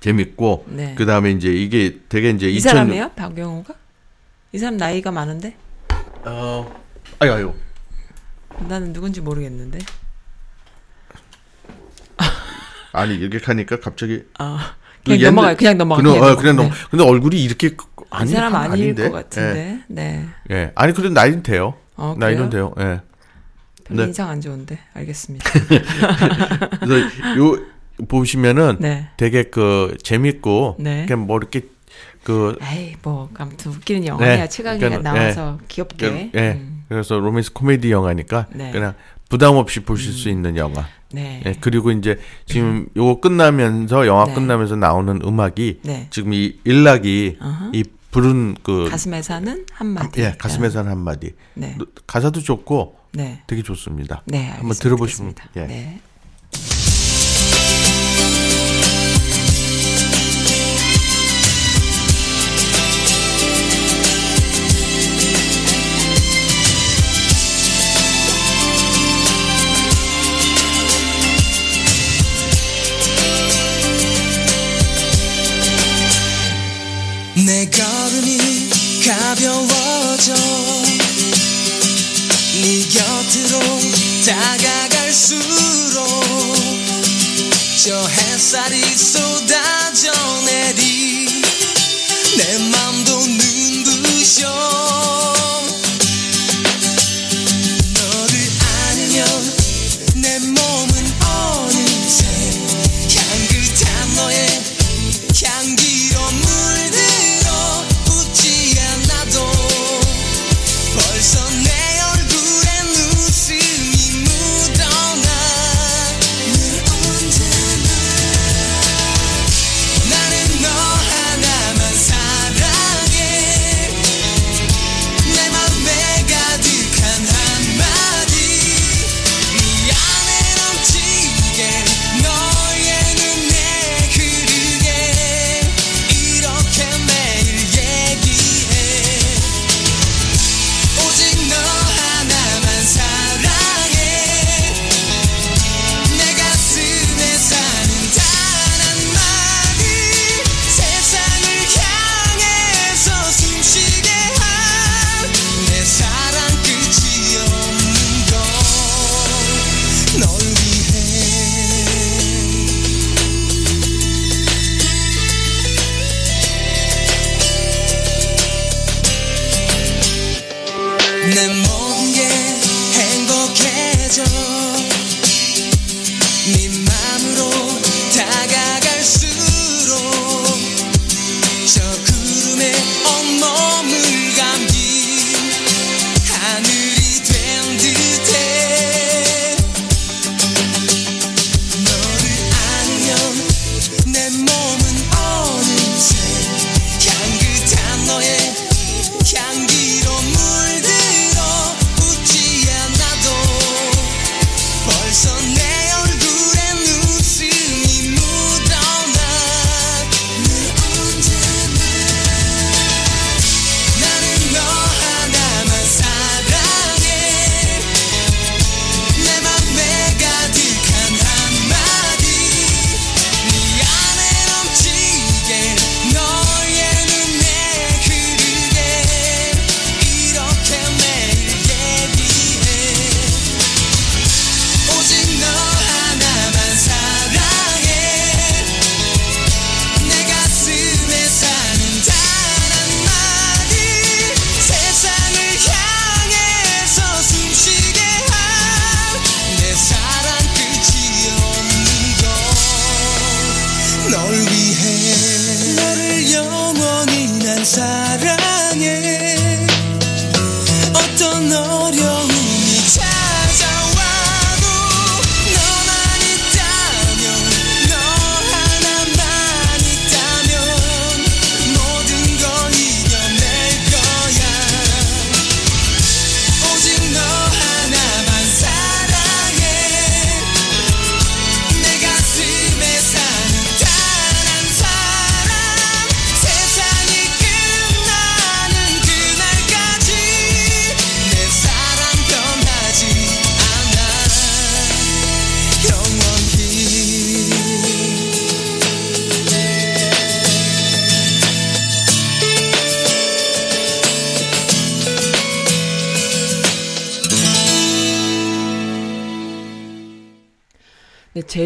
재밌고 네. 그 다음에 이제 이게 되게 이제 이 2000 사람이에요? 박영호가? 이 사람 나이가 많은데? 어 아유 아유 나는 누군지 모르겠는데. 아니 이렇게 하니까 갑자기 아, 그 그냥 옛날- 넘어가요. 그냥 넘어가. 그냥, 어, 그냥 네. 넘 근데 얼굴이 이렇게 아니 이 사람 아닐 아닌데? 것 같은데. 네. 예. 예. 아니 그래도 나이는 돼요. 어, 나이는? 돼요. 예. 네. 인상 안 좋은데. 알겠습니다. 그래서 요 보시면은 네. 되게 그 재밌고 네. 그냥 뭐 이렇게 그 에이, 뭐 아무튼 웃기는 영화야. 네. 최강이가 그러니까, 나와서 귀엽게. 예. 음. 그래서 로맨스 코미디 영화니까 네. 그냥 부담 없이 보실 수 있는 영화. 네. 예. 그리고 이제 지금 요거 끝나면서 영화 네. 끝나면서 나오는 음악이 네. 지금 이 일락이 어허. 이 부른 그 가슴에 사는 한마디. 예, 가슴에 사는 한마디. 네. 가사도 좋고 네. 되게 좋습니다. 네. 한번. 들어보시면. 예. 저 햇살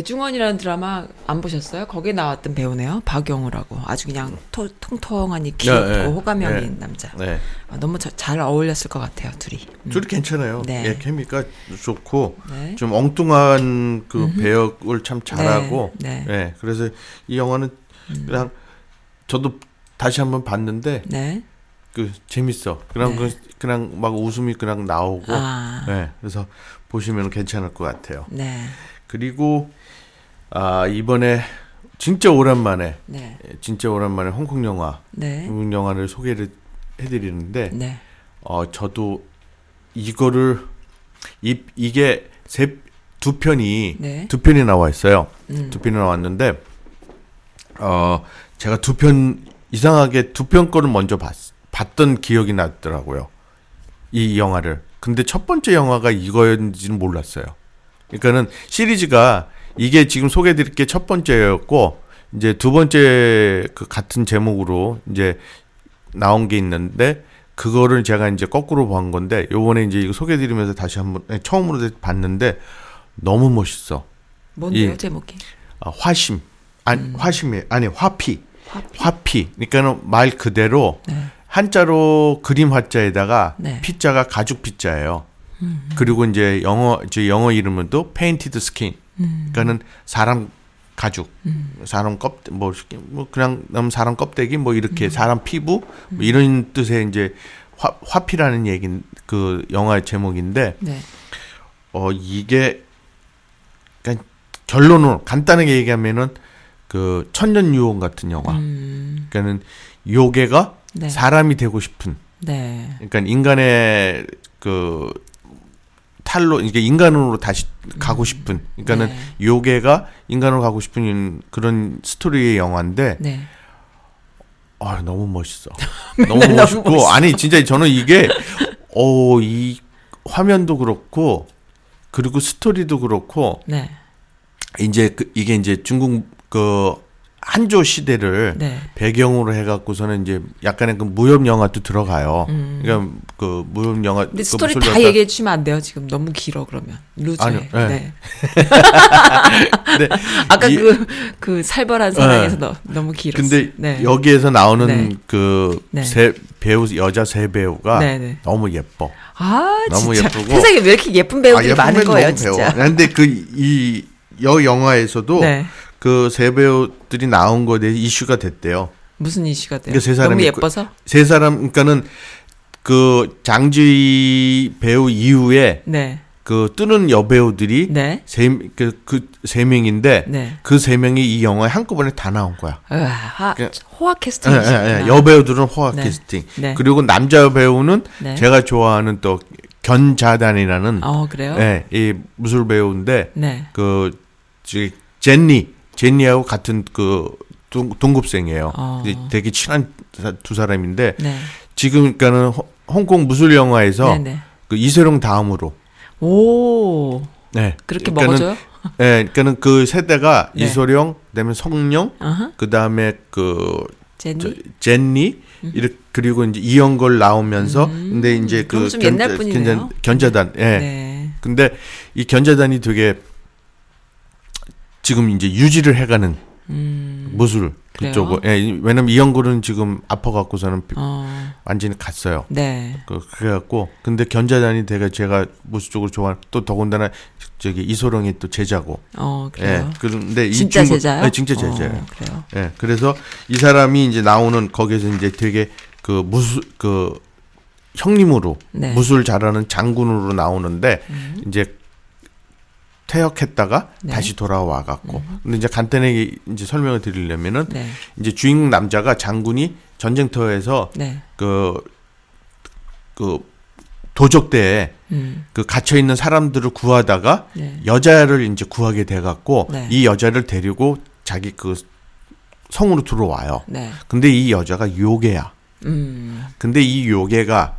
네, 재중원이라는 드라마 안 보셨어요? 거기에 나왔던 배우네요. 박영우라고. 아주 그냥 토, 통통하니 귀엽고 네, 네. 호감형 네. 있는 남자. 네. 아, 너무 자- 잘 어울렸을 것 같아요, 둘이. 음. 둘이 괜찮아요. 네. 예, 케미가 좋고 네. 좀 엉뚱한 그 배역을 참 잘하고. 네, 음. 예, 그래서 이 영화는 그냥 저도 다시 한번 봤는데 네. 그 재밌어. 그냥 네. 그 그냥 막 웃음이 그냥 나오고. 아. 예, 그래서 보시면 괜찮을 것 같아요. 네. 그리고 아 이번에 진짜 오랜만에 네. 예, 진짜 오랜만에 홍콩 영화, 네. 중국 영화를 소개를 해 드리는데 네. 어 저도 이거를 이 이게 세, 두 편이 네. 두 편이 나와 있어요. 음. 두 편이 나왔는데 어 제가 두 편 이상하게 두 편 거를 먼저 봤, 봤던 기억이 나더라고요. 이 영화를. 근데 첫 번째 영화가 이거였는지는 몰랐어요. 그러니까는 시리즈가 이게 지금 소개해드릴 게 첫 번째였고 이제 두 번째 그 같은 제목으로 이제 나온 게 있는데 그거를 제가 이제 거꾸로 본 건데 요번에 이제 이거 소개해드리면서 다시 한번 아니, 처음으로 봤는데 너무 멋있어. 뭔데요, 이- 제목이? 아, 화심 아니 화심이 아니 화피 음. 화피. 화피 그러니까는 말 그대로 네. 한자로 그림 화자에다가 네. 음. 피자가 가죽 피자예요. 그리고 이제 영어 이제 영어 이름은 또 Painted Skin. 음. 그러니까는 사람 가죽, 사람 껍, 뭐, 뭐 그냥 남 사람 껍데기 뭐 음. 이렇게 사람 피부 뭐 이런 뜻의 이제 화, 화피라는 얘긴 그 영화의 제목인데 네. 어 이게 그러니까 결론으로 간단하게 얘기하면은 그 천년 유언 같은 영화. 음. 그러니까는 요괴가 네. 사람이 되고 싶은 네. 그러니까 인간의 그 탈로 이게 인간으로 다시 가고 싶은 그러니까는 네. 요괴가 인간으로 가고 싶은 그런 스토리의 영화인데 네. 아 너무 멋있어. 너무 멋있고 아니 진짜 저는 이게 어이 화면도 그렇고 그리고 스토리도 그렇고 네. 이제 그 이게 이제 중국 그 한조 시대를 네. 배경으로 해갖고서는 이제 약간의 그 무협 영화도 들어가요. 그러니까 그 무협 영화 음. 근데 그 스토리 다 얘기해 주시면 안 돼요. 지금 너무 길어 그러면. 루즈해. 아니요, 네. 네. 근데 아까 이- 그그 살벌한 사랑에서 너, 너무 길었어. 근데 네. 여기에서 나오는 네. 그 네. 세 배우 여자 세 배우가 네, 네. 너무 예뻐. 아, 너무 진짜 예쁘고. 세상에 왜 이렇게 예쁜 배우들이 예쁜 많은 거예요, 진짜. 배워. 근데 그 이 여 영화에서도 네. 그 세 배우들이 나온 거에 대해 이슈가 됐대요. 무슨 이슈가 돼요? 그러니까 세 사람이 너무 그- 예뻐서? 세 사람 그러니까는 그 장지 배우 이후에 네. 그 뜨는 여배우들이 네. 세그그세 명인데 네. 그세 명이 이 영화에 한꺼번에 다 나온 거야. 으아, 하, 그- 호화 예, 캐스팅이시구나. 예, 예. 여배우들은 호화 네. 캐스팅. 네. 그리고 남자 배우는 네. 제가 좋아하는 또 견자단이라는 어, 그래요? 예, 이 무술 배우인데 네. 그 저기 제니 제니하고 같은 그 동, 동급생이에요. 어. 되게 친한 사- 두 사람인데 네. 지금 그러니까는 홍- 홍콩 무술 영화에서 네, 네. 그 이세룡 다음으로 오. 네. 그렇게 그러니까는- 먹어줘요? 예, 그러니까는 그 세대가 네. 이소룡, 그다음에 성룡, 어허. 그다음에 그 제니? 저, 제니 이렇게 그리고 이제 이영걸 나오면서 근데 이제 음. 그좀 옛날 분이네요. 견자, 단 예. 네. 근데 이 견자단이 되게 지금 이제 유지를 해가는 무술 그래요? 그쪽을 예, 이- 왜냐면 이영걸은 지금 아파갖고서는 비- 어. 완전히 갔어요. 네. 그 그래갖고 근데 견자단이 되게 제가 무술 쪽으로 좋아하는 또 더군다나 저기 이소룡이 또 제자고 어, 그래요. 예 그런데 이 진짜 제자요? 네, 진짜 제자예요. 어, 그래요. 예, 그래서 이 사람이 이제 나오는 거기에서 이제 되게 그 무술 그 형님으로 네. 무술 잘하는 장군으로 나오는데 이제 퇴역했다가 네. 다시 돌아와 갖고 근데 이제 간단하게 이제 설명을 드리려면은 네. 이제 주인공 남자가 장군이 전쟁터에서 네. 그, 그 도적대에 음. 그 갇혀 있는 사람들을 구하다가 네. 여자를 이제 구하게 돼 갖고 네. 이 여자를 데리고 자기 그 성으로 들어와요. 네. 근데 이 여자가 요괴야. 음. 근데 이 요괴가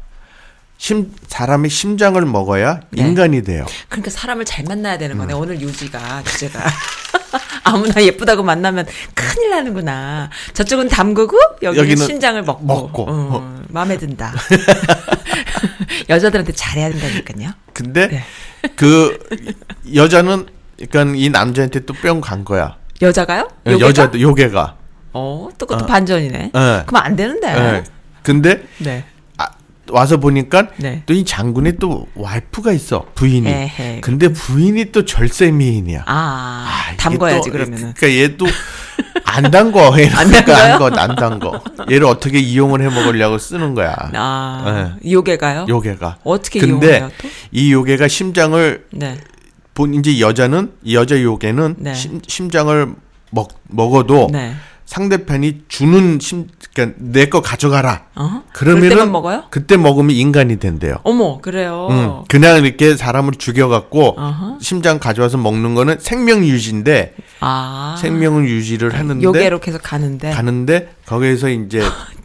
심 사람의 심장을 먹어야 네. 인간이 돼요. 그러니까 사람을 잘 만나야 되는 음. 거네. 오늘 유지가 주제가 아무나 예쁘다고 만나면 큰일 나는구나. 저쪽은 담그고 여기는, 여기는 심장을 먹고. 먹고. 어, 마음에 든다. 여자들한테 잘해야 된다니까요. 근데 네. 그 여자는 그러니까 이 남자한테 또 뿅 간 거야. 여자가요? 요괴가? 여자도 요괴가. 어, 또 그것도 반전이네. 예. 그럼 안 되는데. 예. 근데 네. 아, 와서 보니까 네. 또이 장군의 또 와이프가 있어 부인이. 에헤. 근데 부인이 또 절세 미인이야. 아, 아, 담궈야지 또- 그러면은. 그러니까 얘도 안 담궈. 얘는 안 그러니까 담궈요? 안 거, 안 담궈. 얘를 어떻게 이용을 해 먹으려고 쓰는 거야. 아, 요괴가요? 요괴가. 어떻게 네. 근데 이용해요 또? 이 요괴가 심장을 네. 본 이제 여자는 이 여자 요괴는 네. 심, 심장을 먹 먹어도 네. 상대편이 주는 심 그러니까 내 거 가져가라. 어? 그러면은 먹어요? 그때 먹으면 인간이 된대요. 어머, 그래요. 음, 그냥 이렇게 사람을 죽여갖고 어허. 심장 가져와서 먹는 거는 생명 유지인데 아. 생명 유지를 하는데 요괴로 계속 가는데. 가는데 거기에서 이제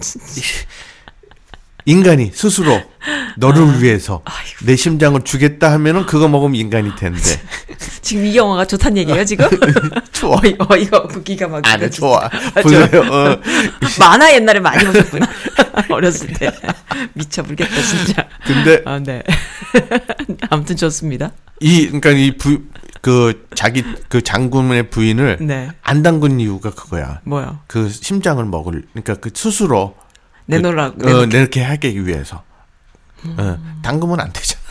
인간이 스스로 너를 아. 위해서 내 심장을 주겠다 하면은 그거 먹으면 인간이 된대. 지금 이 영화가 좋다는 얘기예요, 지금? 좋아. 어이, 어이가 없고 기가 해, 진짜. 좋아. 아, 보세요. 좋아요. 어. 만화 옛날에 많이 보셨구나. 어렸을 때. 미쳐 불겠다, 진짜. 근데 아, 네. 아무튼 좋습니다. 이 그러니까 이 부 그 자기 그 장군의 부인을 네. 안 담근 이유가 그거야. 뭐요? 그 심장을 먹을 그러니까 그 스스로 내놓으라고. 그, 어, 이렇게 하기 위해서 어, 담그면 안 되잖아.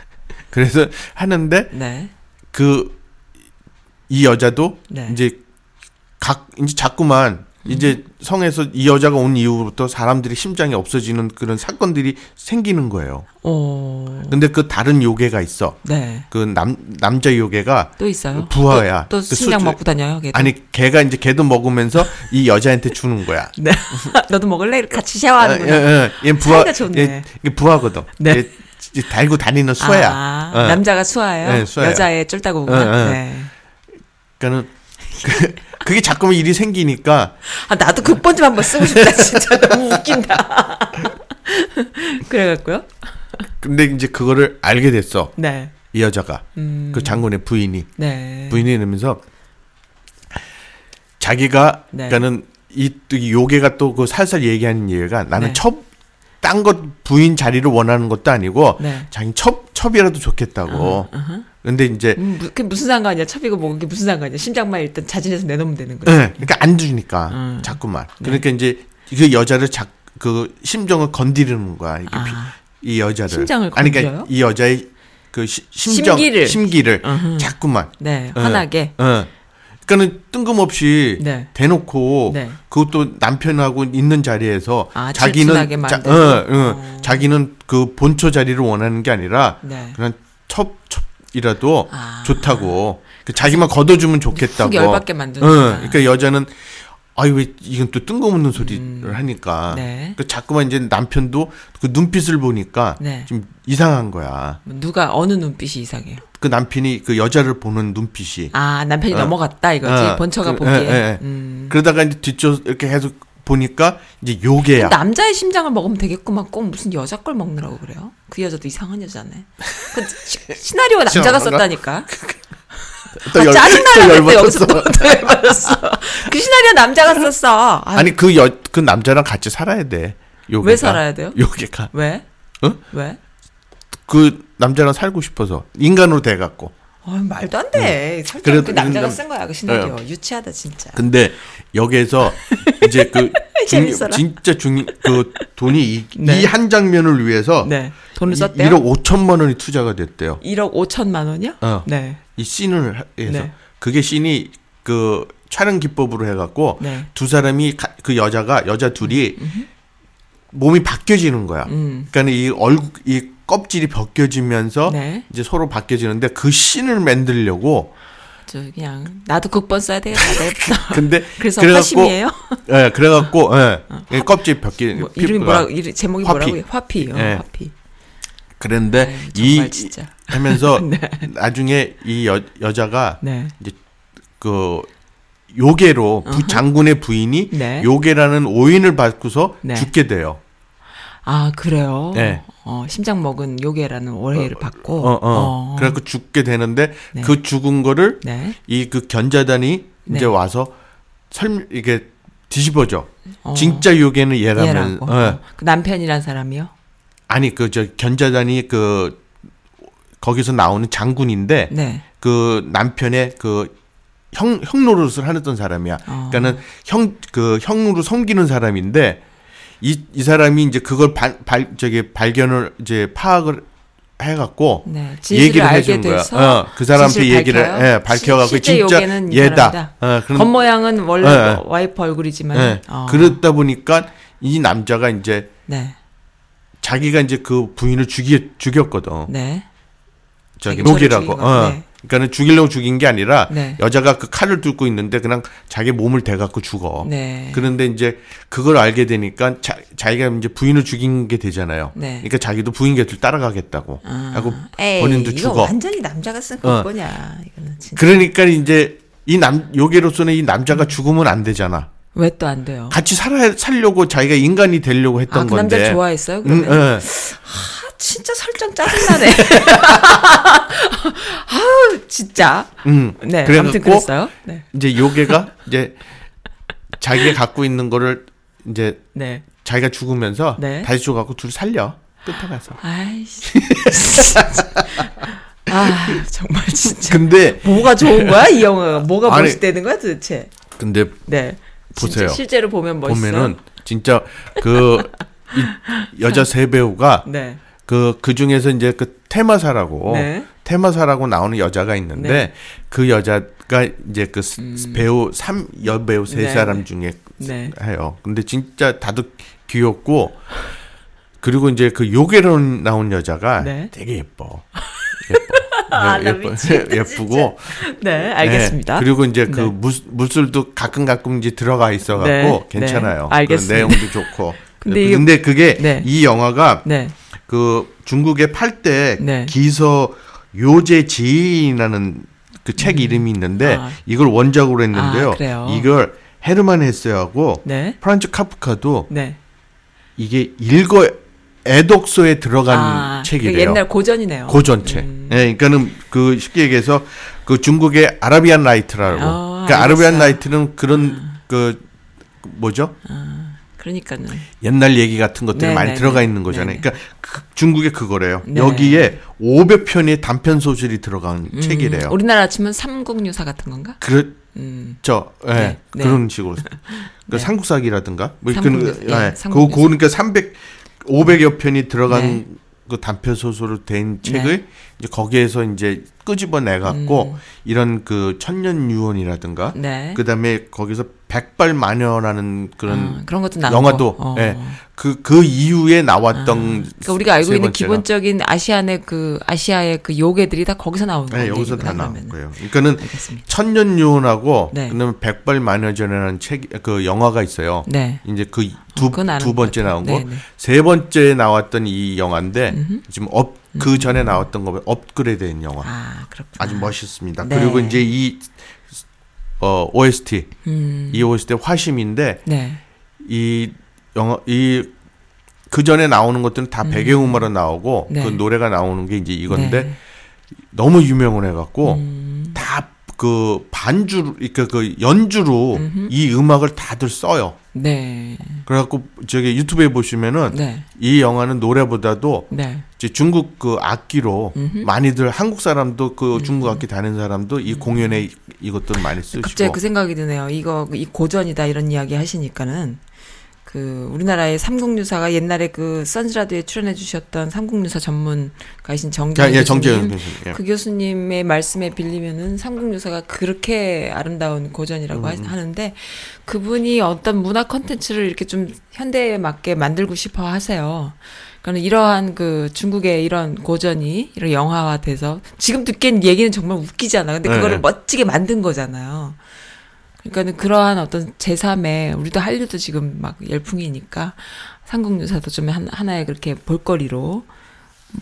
그래서 하는데 네. 그이 여자도 네. 이제 각 이제 자꾸만 이제 성에서 이 여자가 온 이후부터 사람들이 심장이 없어지는 그런 사건들이 생기는 거예요. 오. 근데 그 다른 요괴가 있어. 네. 그 남 남자 요괴가 또 있어요? 부하야. 또, 또 그 심장 수주- 먹고 다녀요, 걔도? 아니 걔가 이제 걔도 먹으면서 이 여자한테 주는 거야. 네. 너도 먹을래? 같이 아, 샤워하는구나. 예, 예. 얘 부하, 사이가 좋네. 얘, 얘 부하거든. 네. 얘 달고 다니는 수야. 아, 어. 남자가 수아예요? 네, 수아예요. 여자의 쫄따구구나. 어, 어. 네. 그러니까는 그, 그게 자꾸만 일이 생기니까 아, 나도 극본 좀 한번 쓰고 싶다. 진짜 너무 웃긴다. 그래갖고요? 근데 이제 그거를 알게 됐어. 네. 이 여자가 음, 그 장군의 부인이 네. 부인이 이러면서 자기가 네. 그러니까는 이, 또이 요괴가 또 그 살살 얘기하는 얘기가 나는 네. 첩 딴 것 부인 자리를 원하는 것도 아니고 네. 자기 첩 첩이라도 좋겠다고. 근데 이제 음, 무- 그게 무슨 상관이야? 첩이고 뭐 그게 무슨 상관이야? 심장만 일단 자진해서 내놓으면 되는 거지. 예, 그러니까 안 주니까 음. 자꾸만. 그러니까 이제 그 여자를 자, 그 심정을 건드리는 거야. 이게 아. 비- 이 여자를. 심장을 아니 건드려요? 그러니까 이 여자의 그 시, 심정 심기를. 심기를 음흠. 자꾸만. 네, 예, 환하게. 예. 그러니까는 뜬금없이 네. 대놓고 네. 그것도 남편하고 있는 자리에서 아, 자기는 자. 어, 어, 어. 자기는 그 본초 자리를 원하는 게 아니라 네. 그냥 첩첩 이라도 아. 좋다고. 그 자기만 걷어주면 좋겠다고. 훅 열받게 만드는 응. 그러니까 여자는 아유 왜 이건 또 뜬금없는 소리를 하니까. 네. 그 자꾸만 이제 남편도 그 눈빛을 보니까 네. 좀 이상한 거야. 누가 어느 눈빛이 이상해요? 그 남편이 그 여자를 보는 눈빛이. 아 남편이 어. 넘어갔다 이거지 어, 본처가 그, 보기에. 예, 예. 음. 그러다가 이제 뒤쪽 이렇게 계속 보니까 이제 요괴야. 남자의 심장을 먹으면 되겠구만 꼭 무슨 여자 걸 먹느라고 그래요? 그 여자도 이상한 여자네. 그 시, 시나리오가 남자가? 썼다니까. 또 아, 열- 또 여기서. 또, 또 열받았어. 그 시나리오 남자가 썼어. 아유, 아니 그 여 그 남자랑 같이 살아야 돼. 요괴가. 왜 살아야 돼요? 요괴가. 왜? 어? 왜? 그 남자랑 살고 싶어서 인간으로 돼 갖고. 어, 말도 안 돼. 설정 그래도 그 남자가 남- 쓴 거야 그 시나리오. 유치하다 진짜. 근데 여기에서 이제 그 중. 진짜 중 그 돈이 네. 이한 장면을 위해서 네. 돈을 이- 썼대요. 1억 5천만 원이 투자가 됐대요. 1억 5천만 원이요? 어. 네. 이 씬을 하- 해서 네. 그게 씬이 그 촬영 기법으로 해갖고 네. 두 사람이 가- 그 여자가 여자 둘이 몸이 바뀌어지는 거야. 음. 그러니까 이 얼굴 이 껍질이 벗겨지면서 네. 이제 서로 바뀌어지는데 그 신을 만들려고 저 그냥 나도 극본 써야 되겠다. 근데 그래서 화심이에요. 예, 그래갖고 예, 이 껍질 벗기 뭐, 이름이 뭐라 이름 제목이 화피. 뭐라고요? 화피요. 예. 화피. 그런데 네, 이 진짜. 하면서 네. 나중에 이 여, 여자가 네. 그 요괴로 부, 장군의 부인이 네. 요괴라는 오인을 받고서 네. 죽게 돼요. 아 그래요. 네. 어, 심장 먹은 요괴라는 오해를 받고. 어, 어. 그래갖고 죽게 되는데 네. 그 죽은 거를 네. 이그 견자단이 네. 이제 와서 설 이게 뒤집어져. 어. 진짜 요괴는 얘라면. 어. 그 남편이란 사람이요. 아니 그 저 견자단이 그 거기서 나오는 장군인데 네. 그 남편의 그 형, 형 노릇을 하던 사람이야. 어. 그러니까는 형, 그 형으로 섬기는 사람인데 이, 이 사람이 이제 그걸 발, 발, 저기 발견을 이제 파악을 해갖고 네. 얘기를 해준 거야. 어, 그 사람한테 진실을 얘기를 밝혀요? 예, 밝혀갖고 시- 진짜 얘다. 어, 그런, 겉모양은 원래 예, 뭐 와이프 얼굴이지만. 예. 어. 그러다 보니까 이 남자가 이제 네. 자기가 이제 그 부인을 죽이, 죽였거든. 네. 저기 녹이라고. 어. 네. 그러니까는 죽이려고 죽인 게 아니라 네. 여자가 그 칼을 들고 있는데 그냥 자기 몸을 대갖고 죽어. 네. 그런데 이제 그걸 알게 되니까 자, 자기가 이제 부인을 죽인 게 되잖아요. 네. 그러니까 자기도 부인 곁을 따라가겠다고. 아. 하고 에이, 본인도 이거 죽어. 완전히 남자가 쓴 어. 거냐. 이거는 진짜. 그러니까 이제 이 남 요괴로서는 이 남자가 죽으면 안 되잖아. 왜 또 안 돼요? 같이 살아 살려고 자기가 인간이 되려고 했던 아, 그 건데. 남자 좋아했어요? 응, 그러면? 예. 아, 진짜 설정 짜증나네. 아우, 진짜. 응. 네. 아무튼 그랬어요. 네. 이제 요괴가 이제 자기가 갖고 있는 거를 이제 네. 자기가 죽으면서 네. 다시 줘갖고 둘 살려 끝에 가서. 아이씨. 아, 정말 진짜. 근데 뭐가 좋은 거야, 이 영화가? 뭐가 아니, 멋있다는 거야, 도대체? 근데 네. 보세요. 실제로 보면 멋있어요. 보면은 진짜 그 이 여자 세 배우가 네. 그, 그 중에서 이제 그 테마사라고, 네. 테마사라고 나오는 여자가 있는데, 네. 그 여자가 이제 그 스- 배우, 삼, 여배우 세 네. 사람 중에 네. 해요. 근데 진짜 다들 귀엽고, 그리고 이제 그 요괴로 나온 여자가 네. 되게 예뻐. 예뻐. 아, 나 예뻐. 미치겠다, 예쁘고. 네, 알겠습니다. 네. 그리고 이제 그 네. 물, 물술도 가끔 가끔 이제 들어가 있어갖고 네, 괜찮아요. 네, 알겠습니다. 그 내용도 좋고. 근데 근데, 이게- 그게 네. 이 영화가 네. 그 중국의 팔대 네. 기서 요제지라는 그 책 이름이 있는데 아. 이걸 원작으로 했는데요. 아, 그래요? 이걸 헤르만 헤세하고 네. 프란츠 카프카도 네. 이게 읽어 애독서에 들어간 아, 그 책이래요. 옛날 고전이네요. 고전책. 음. 예, 그러니까는 그 쉽게 얘기해서 그 중국의 아라비안 나이트라고. 어, 그 아라비안 알겠어요. 나이트는 그런 그 뭐죠? 그러니까는. 옛날 얘기 같은 것들이 네, 많이 네, 들어가 네. 있는 거잖아요. 네, 네. 그러니까 그 중국의 그거래요. 네. 여기에 500편의 단편 소설이 들어간 음, 책이래요. 우리나라 치면 삼국유사 같은 건가? 그렇죠. 음. 예. 네, 네. 그런 식으로. 그 삼국사기라든가 뭐 삼국유- 그, 예, 예. 그 삼국유사. 그러니까 300 500여 편이 들어간 네. 그 단편 소설로 된 책을 이제 거기에서 이제 끄집어내 갖고 음. 이런 그 천년 유언이라든가 네. 그다음에 거기서 백발 마녀라는 그런 아, 그런 것도. 영화도 어. 예. 그, 그 이후에 나왔던 그러니까 우리가 알고 세 있는. 기본적인 아시안의 그 아시아의 그 요괴들이 다 거기서 나오는 네, 거예요. 여기서 다 나온 거예요. 그러니까는 알겠습니다. 천년 유언하고 네. 그다음에 백발 마녀전이라는 책 그 영화가 있어요. 네. 이제 그두 그건 아는 두것 번째. 나온 거, 네, 네. 세 번째 나왔던 이 영화인데 지금 업 그 전에 나왔던 거 업그레이드된 영화 아, 그렇구나. 아주 멋있습니다. 네. 그리고 이제 이 어, OST 음. 이 OST 화심인데 네. 이 영화 이그 전에 나오는 것들은 다 배경음악으로 나오고 음. 네. 그 노래가 나오는 게 이제 이건데 네. 너무 유명을 해갖고 음. 다그 반주 그러니까 그 연주로 이 음악을 다들 써요. 네. 그래갖고 저기 유튜브에 보시면은 네. 이 영화는 노래보다도 네. 이제 중국 그 악기로 많이들 한국 사람도 그 중국 악기 다니는 사람도 이 공연에 이- 이것들을 많이 쓰시고 갑자기 그 생각이 드네요. 이거 이 고전이다 이런 이야기 하시니까는 그 우리나라의 삼국유사가 옛날에 그 선즈라디오에 출연해 주셨던 삼국유사 전문가이신 정재현 아, 예, 교수님, 정재현 교수님. 예. 그 교수님의 말씀에 빌리면은 삼국유사가 그렇게 아름다운 고전이라고 하- 음. 하는데 그분이 어떤 문화 컨텐츠를 이렇게 좀 현대에 맞게 만들고 싶어 하세요. 그러니까 이러한 그 중국의 이런 고전이 이런 영화화돼서 지금 듣기엔 얘기는 정말 웃기잖아. 근데 네, 그거를 네. 멋지게 만든 거잖아요. 그러니까는 그러한 어떤 제3의 우리도 한류도 지금 막 열풍이니까 삼국유사도 좀 한, 하나의 그렇게 볼거리로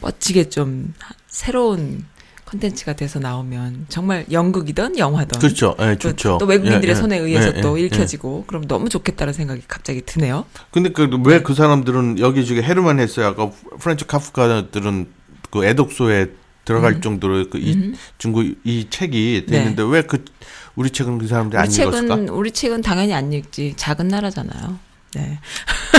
멋지게 좀 하- 새로운 컨텐츠가 돼서 나오면 정말 연극이든 영화든 그렇죠. 예, 또- 좋죠. 또 외국인들의 예, 예. 손에 의해서 예, 또 예, 예. 읽혀지고 그럼 너무 좋겠다는 생각이 갑자기 드네요. 근데 그 왜 그 사람들은 여기저기 헤르만 헤세요. 아까 프란츠 카프카들은 그 애독서에 들어갈 정도로 그 이, 중국 이 책이 됐는데 왜그 우리 책은 그 사람들이 안 읽었을까? 우리 책은 당연히 안 읽지. 작은 나라잖아요. 네.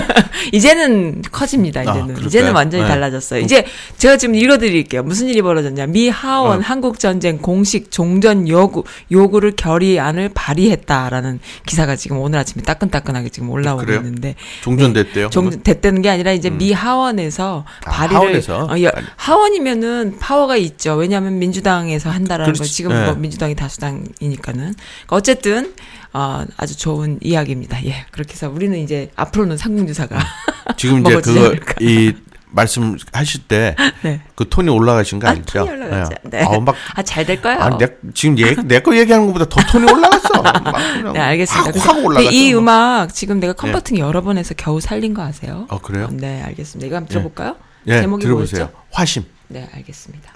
이제는 커집니다. 아, 이제는 그럴까요? 이제는 완전히 네. 달라졌어요. 이제 제가 지금 읽어드릴게요. 무슨 일이 벌어졌냐? 미 하원 어. 한국 전쟁 공식 종전 요구 요구를 결의안을 발의했다라는 기사가 지금 오늘 아침에 따끈따끈하게 지금 올라오고 그래요? 있는데 종전됐대요. 종 됐다는 게 아니라 이제 미 하원에서 아, 발의를 하원에서? 어, 여-. 하원이면은 파워가 있죠. 왜냐하면 민주당에서 한다라는 거 그렇지. 지금 네. 뭐 민주당이 다수당이니까는 그러니까 어쨌든 어, 아주 좋은 이야기입니다. 예 그렇게 해서 우리는 이제 앞으로는 상국유사가 지금 이제 먹어지지 그거 않을까. 이 말씀 하실 때 그 네. 톤이 올라가신 거 아, 아니죠? 톤이 올라가죠. 네. 아우 막아 잘 될 거예요. 아, 내, 지금 내거 얘기하는 것보다 더 톤이 올라갔어. 막 네 알겠습니다. 확, 확 올라갔어. 이 음악 지금 내가 컨버팅 여러 번 해서 겨우 살린 거 아세요? 어 그래요? 네 알겠습니다. 이거 한번 들어볼까요? 예, 제목이 들어보세요. 뭐였죠? 화심. 네 알겠습니다.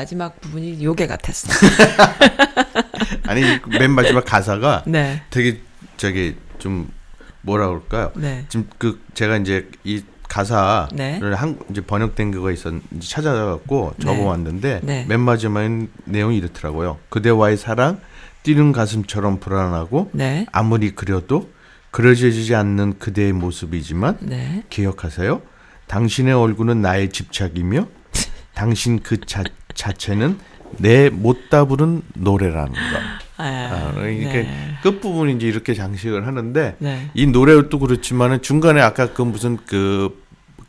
마지막 부분이 요괴 같았어. 아니 맨 마지막 가사가 네. 되게 저기 좀 뭐라 그럴까요? 네. 지금 그 제가 이제 이 가사를 네. 한 이제 번역된 그거 있었 이제 찾아갖고 네. 적어왔는데 네. 맨 마지막 내용이 이렇더라고요. 그대와의 사랑 뛰는 가슴처럼 불안하고 네. 아무리 그려도 그려지지 않는 그대의 모습이지만 네. 기억하세요. 당신의 얼굴은 나의 집착이며 당신 그 자, 자체는 내 못다 부른 노래라는 거. 아, 아, 그러니까 네. 끝부분 이제 이렇게 장식을 하는데 네. 이 노래도 그렇지만은 중간에 아까 그 무슨 그,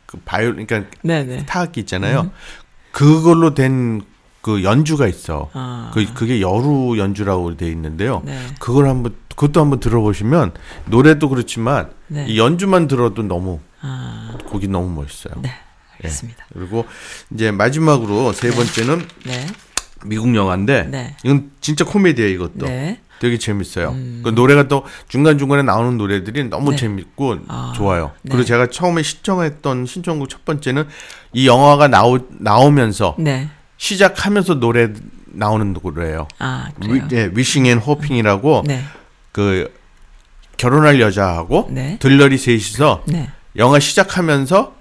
그 바이올 그러니까 네, 네. 타악기 있잖아요. 그걸로 된 그 연주가 있어. 아. 그 그게 여루 연주라고 돼 있는데요. 네. 그걸 한번 그것도 한번 들어보시면 노래도 그렇지만 네. 이 연주만 들어도 너무 아, 곡이 너무 멋있어요. 네. 알겠습니다. 그리고 이제 마지막으로 세 번째는 네. 미국 영화인데 네. 이건 진짜 코미디예요 이것도. 네. 되게 재밌어요. 그 노래가 또 중간 중간에 나오는 노래들이 너무 네. 재밌고 아, 좋아요. 네. 그리고 제가 처음에 신청했던 신청곡 첫 번째는 이 영화가 나오 나오면서 네. 시작하면서 노래 나오는 노래예요. 아, 위, 그래요. 예, and Hoping이라고 네. 그 결혼할 여자하고 네. 들러리 셋이서 네. 영화 시작하면서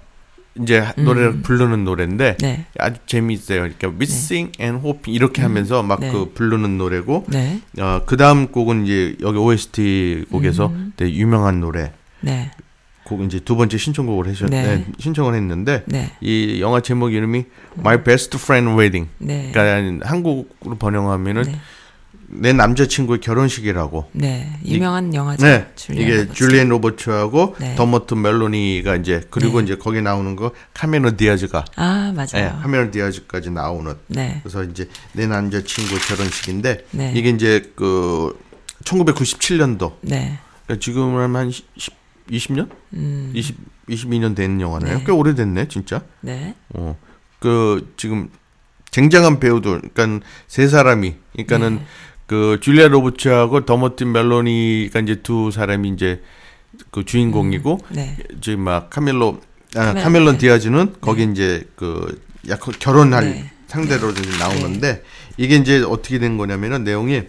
이제 노래를 부르는 노래인데 음. 네. 아주 재미있어요. 그러니까 Wishing and Hoping 이렇게 하면서 막 네. 그 부르는 노래고 네. 어, 그 다음 곡은 이제 여기 OST 곡에서 음. 되게 유명한 노래 네. 곡 이제 두 번째 신청곡을 하셨 네. 네, 신청을 했는데 네. 이 영화 제목 이름이 My Best Friend Wedding. 네. 그러니까 한국으로 번역하면은 네. 내 남자친구의 결혼식이라고. 네. 유명한 영화죠. 네, 줄리안 이게 로버츠. 줄리엔 로버츠하고 네. 더머트 멜로니가 이제 그리고 네. 이제 거기 나오는 거 카메론 디아즈가 아, 네, 맞아요. 카메론 디아즈까지 나오는 네. 그래서 이제 내 남자친구 결혼식인데 네. 이게 이제 그 1997년도 네. 그러니까 지금은 한 10, 20년? 음. 20 22년 된 영화네요. 네. 꽤 오래됐네, 진짜. 네. 어. 그 지금 쟁쟁한 배우들 그러니까 세 사람이 그러니까는 네. 그 줄리아 로버츠하고 더머틴 멜로니가 이제 두 사람이 이제 그 주인공이고 네. 지금 막 카멜로 아, 카멜- 카멜론 네. 디아즈는 거기 이제 그 약간 결혼할 네. 상대로 이제 나오는데 이게 이제 어떻게 된 거냐면은 내용이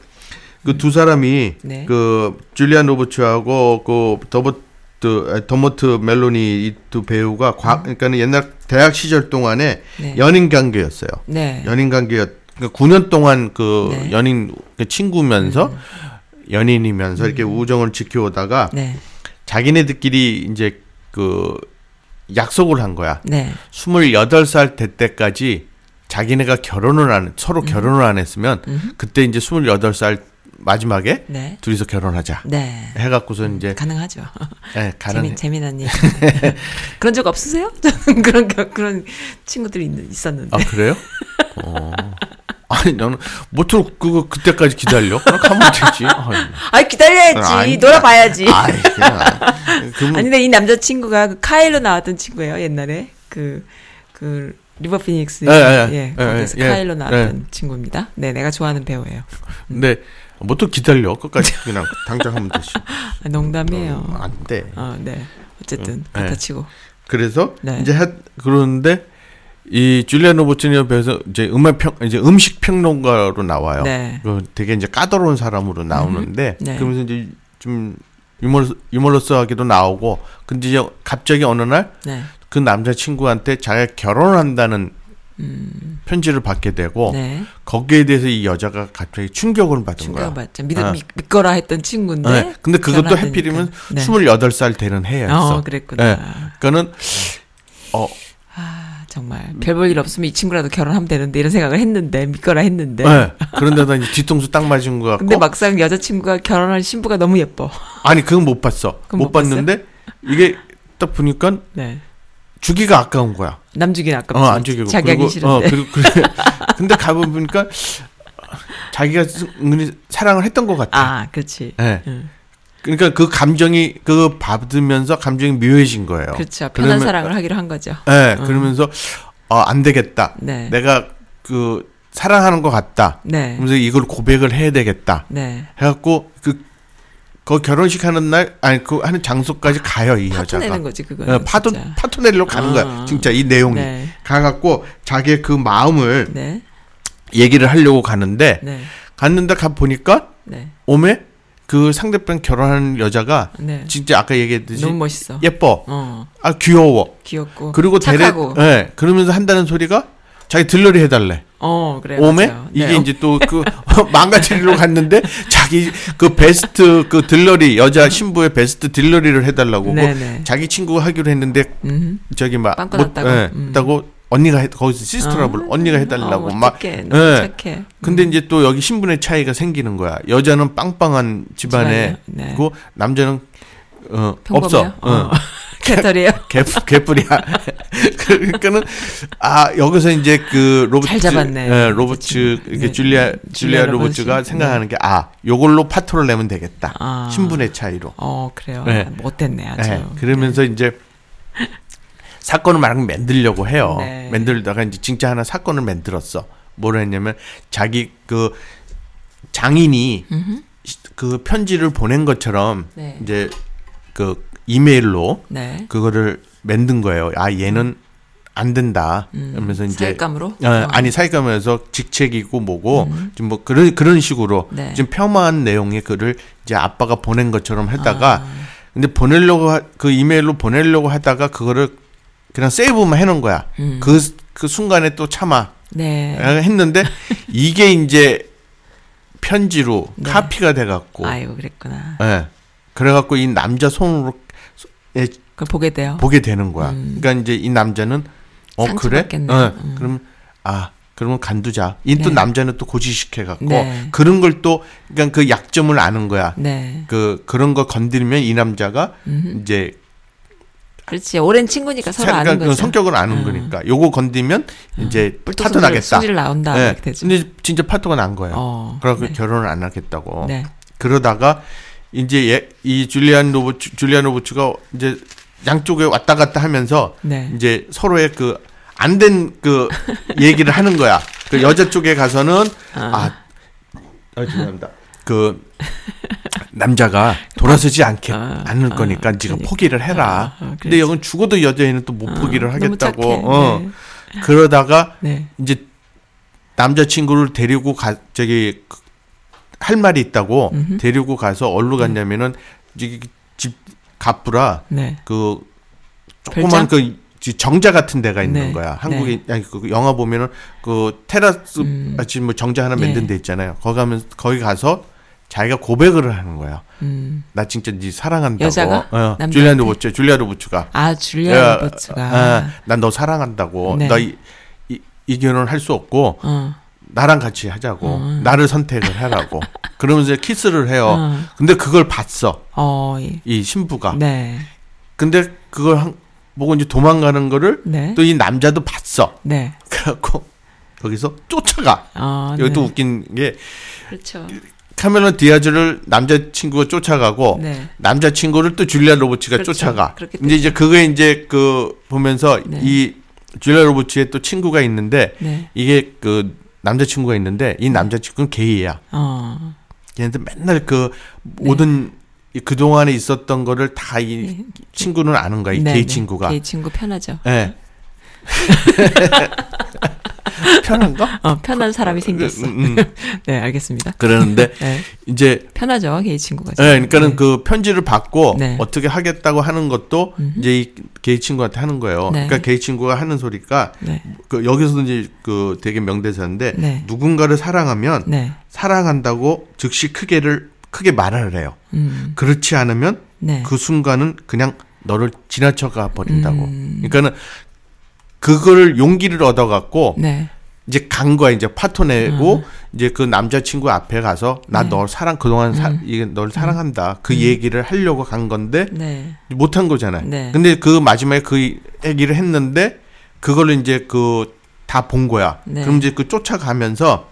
그 두 사람이 네. 그 줄리안 로버츠하고 그 더버트 아, 더머트 멜로니 이 두 배우가 과 그러니까는 옛날 대학 시절 동안에 음. 네. 연인 관계였어요. 네. 연인 관계였 그러니까 9년 동안 그 네. 음. 연인 그 친구면서 연인이면서 이렇게 우정을 지켜오다가 네. 자기네들끼리 이제 그 약속을 한 거야. 네. 28살 될 때까지 자기네가 결혼을 안 음. 서로 결혼을 안 했으면 그때 이제 28살 마지막에 네. 둘이서 결혼하자. 네. 해갖고서 이제 가능하죠. 예, 가능. 재미, 재미난 얘기. 그런 적 없으세요? 그런 겨- 그런 친구들이 있, 있었는데. 아 그래요? 어. 아니 나는 모토록 그거 그때까지 기다려? 그럼 가면 되지. 아이 기다려야지. 아니, 놀아봐야지. 그냥 그러면 아니 근데 이 남자 친구가 그 카일로 나왔던 친구예요 옛날에 그그 리버 피닉스 예, 예, 예, 예, 거기서 예, 카일로 예. 나왔던 친구입니다. 네, 내가 좋아하는 배우예요. 근 데 모토 기다려 끝까지 그냥 당장 하면 되지. 아, 농담이에요. 어, 안 돼. 어, 네. 어쨌든 음, 갖다 네. 치고. 그래서 네. 이제 하, 그러는데 이 줄리안 로버츠니어 배우에서 이제 음악 평 이제 음식 평론가로 나와요. 네. 그 되게 이제 까다로운 사람으로 나오는데 네. 그러면서 이제 좀 유머 유머러스하게도 나오고 근데 이제 갑자기 어느 날그 네. 남자 친구한테 자기가 결혼한다는 편지를 받게 되고 음. 네. 거기에 대해서 이 여자가 갑자기 충격을 받은 거야. 충격. 믿, 아. 믿, 믿거라 했던 친구인데. 네. 근데 그것도. 하필이면 네. 28살 되는 해였어. 어, 그랬구나. 네. 그러니까는 어 아, 정말 별볼 일 없으면 이 친구라도 결혼하면 되는데 이런 생각을 했는데 믿거라 했는데. 네. 그런데다 이제 뒤통수 딱 맞은 것 같고 근데 막상 여자친구가 결혼할 신부가 너무 예뻐. 아니 그건 못 봤어. 못 못? 봤는데 이게 딱 보니까 네. 주기가 아까운 거야. 남주긴 아깝지. 어, 안 죽이고. 자기 하기 싫은데. 어, 그리고, 그래. 근데 가보니까 자기가 은근히 사랑을 했던 것 같아. 아, 그렇지. 예. 응. 그러니까 그 감정이, 그거 받으면서 감정이 묘해진 거예요. 그렇죠. 편한 그러면- 사랑을 하기로 한 거죠. 예, 그러면서, 어, 안 되겠다. 네. 내가 그, 사랑하는 것 같다. 네. 그러면서 이걸 고백을 해야 되겠다. 네. 해갖고, 그, 그 결혼식 하는 날, 아니, 그 하는 장소까지 가요, 이 파토 여자가. 내는 거지 그거. 예, 파토, 파토 내리러 가는 아. 거야. 진짜 이 내용이. 네. 가갖고 자기의 그 마음을 네. 얘기를 하려고 가는데 네. 갔는데 가 보니까 네. 오메 그 상대방 결혼하는 여자가 네. 진짜 아까 얘기했듯이 너무 멋있어. 예뻐. 어. 아 귀여워. 귀엽고 그리고 착하고. 예. 그러면서 한다는 소리가 자기 들러리 해 달래. 어, 그래. 오메 맞아요. 이게 네. 이제 또 그 망가뜨리러 갔는데 자기 그 베스트 그 들러리 여자 신부의 베스트 들러리를 해달라고 네, 그 네. 자기 친구가 하기로 했는데 음. 저기 막빵 못- 끊었다고? 예, 음. 했다고 언니가 해, 거기서 sister라 불러 언니가 해달라고 어, 막 어떡해. 너무 예. 착해. 근데 이제 또 여기 신분의 차이가 생기는 거야 여자는 빵빵한 집안에? 네. 고 남자는 어 평범해요? 없어 어. 개털이에요. 개, 개뿔이야. 그러니까는 아 여기서 이제 그 잡았네. 예, 로버츠 이렇게 네. 줄리아 줄리아 줄리아 로버츠가 로버츠. 생각하는 게 아 요걸로 파토를 내면 되겠다. 아. 신분의 차이로. 어, 그래요. 네. 못됐네, 아주. 예, 그러면서 이제 사건을 막 만들려고 해요. 네. 만들다가 이제 진짜 하나 사건을 만들었어. 뭐라 했냐면 자기 그 장인이 음흠. 그 편지를 보낸 것처럼 네. 이제 그 이메일로 네. 그거를 만든 거예요. 아 얘는 안 된다. 음, 그러면서 이제 사익감으로? 어, 아니 사익감에서 직책이고 뭐고 음. 좀뭐 그런 그런 식으로 네. 좀 폄하한 내용의 글을 이제 아빠가 보낸 것처럼 하다가 아. 근데 보내려고 하- 그 이메일로 보내려고 하다가 그거를 그냥 세이브만 해놓은 거야. 음. 그그 순간에 또 참아 네. 했는데 이게 이제 편지로 네. 카피가 돼갖고 아이고, 그랬구나. 예. 그래갖고 이 남자 손으로 예, 그걸 보게 돼요. 보게 되는 거야. 음. 그러니까 이제 이 남자는 어 그래? 상처받겠네. 어, 음. 그럼 아 그러면 간두자. 이또 네. 남자는 또 고지시켜 갖고 네. 그런 걸 또 그러니까 그 약점을 아는 거야. 네. 그 그런 거 건드리면 이 남자가 음흠. 이제 그렇지. 오랜 친구니까 서로 그러니까 아는 그 거죠. 성격을 아는 음. 거니까 요거 건드리면 이제 뿔도 파토 나겠다. 소질 나온다. 되죠. 근데 진짜 파토가 난 거예요. 어. 그래갖고 네. 결혼을 안 하겠다고. 네. 그러다가 이제 얘- 이 줄리안 로버츠 줄리안 로버츠가 이제 양쪽에 왔다 갔다 하면서 네. 이제 서로의 그 안 된 그 얘기를 하는 거야. 그 여자 쪽에 가서는 아, 아 죄송합니다. 그 남자가 돌아서지 않게 아, 않을 아, 거니까 네가 그러니까. 포기를 해라. 아, 아, 근데. 여긴 죽어도 여자애는 또못 아, 포기를 하겠다고. 어. 네. 그러다가 네. 이제 남자친구를 데리고 가 저기 그- 할 말이 있다고 음흠. 데리고 가서 어디로 갔냐면은 저기 집 갑부라 네. 그 조그만 그 정자 같은 데가 있는 네. 거야. 한국에 아니 그 영화 보면은 그 테라스 음. 같이 뭐 정자 하나 예. 만든 데 있잖아요. 거기 가면 거기 가서 자기가 고백을 하는 거야. 음. 나 진짜 네 사랑한다고. 여자가? 어? 줄리안 로버츠, 줄리아 로버츠가. 아, 줄리아 로버츠가. 아, 난너 사랑한다고. 네. 너이 이, 이 결혼 할수 없고 어. 나랑 같이 하자고. 음. 나를 선택을 하라고. 그러면서 키스를 해요. 어. 근데 그걸 봤어. 어. 예. 이 신부가. 네. 근데 그걸 한, 보고 이제 도망가는 거를 네. 또이 남자도 봤어. 네. 그래갖고 거기서 쫓아가. 아, 여기 또 네. 웃긴 게 그렇죠. 카멜론 디아즈를 남자친구가 쫓아가고 네. 남자친구를 또 줄리아 로버츠가 그렇죠. 쫓아가. 그렇게 근데 이제 그게 이제 그 보면서 네. 이 줄리아 로버츠의 또 친구가 있는데 네. 이게 그 남자친구가 있는데 이 남자친구는 게이야. 어. 얘네들 맨날 그 네. 모든 이 그동안에 있었던 거를 다이 친구는 아는 거야. 이 네, 게이 네. 친구가. 게이 친구 편하죠. 예. 편한가? 어, 편한 사람이 생겼어. 음, 음. 네, 알겠습니다. 그러는데 네. 이제 편하죠, 게이 친구가. 예, 그러니까는 네. 그 편지를 받고 네. 어떻게 하겠다고 하는 것도 음흠. 이제 이 게이 친구한테 하는 거예요. 네. 그러니까 게이 친구가 하는 소리가 네. 그 여기서도 이제 그 되게 명대사인데 네. 누군가를 사랑하면 네. 사랑한다고 즉시 크게를 크게 말을 해요. 음. 그렇지 않으면 네. 그 순간은 그냥 너를 지나쳐가 버린다고. 음. 그러니까는 그거를 용기를 얻어 갖고 네. 이제 간 거야 이제 파토 내고 음. 이제 그 남자친구 앞에 가서 나 네. 너 사랑 그동안 사, 음. 이게 널 사랑한다 그 얘기를 하려고 간 건데 네. 못한 거잖아요. 네. 근데 그 마지막에 그 얘기를 했는데 그걸로 이제 그 다 본 거야. 네. 그럼 이제 그 쫓아가면서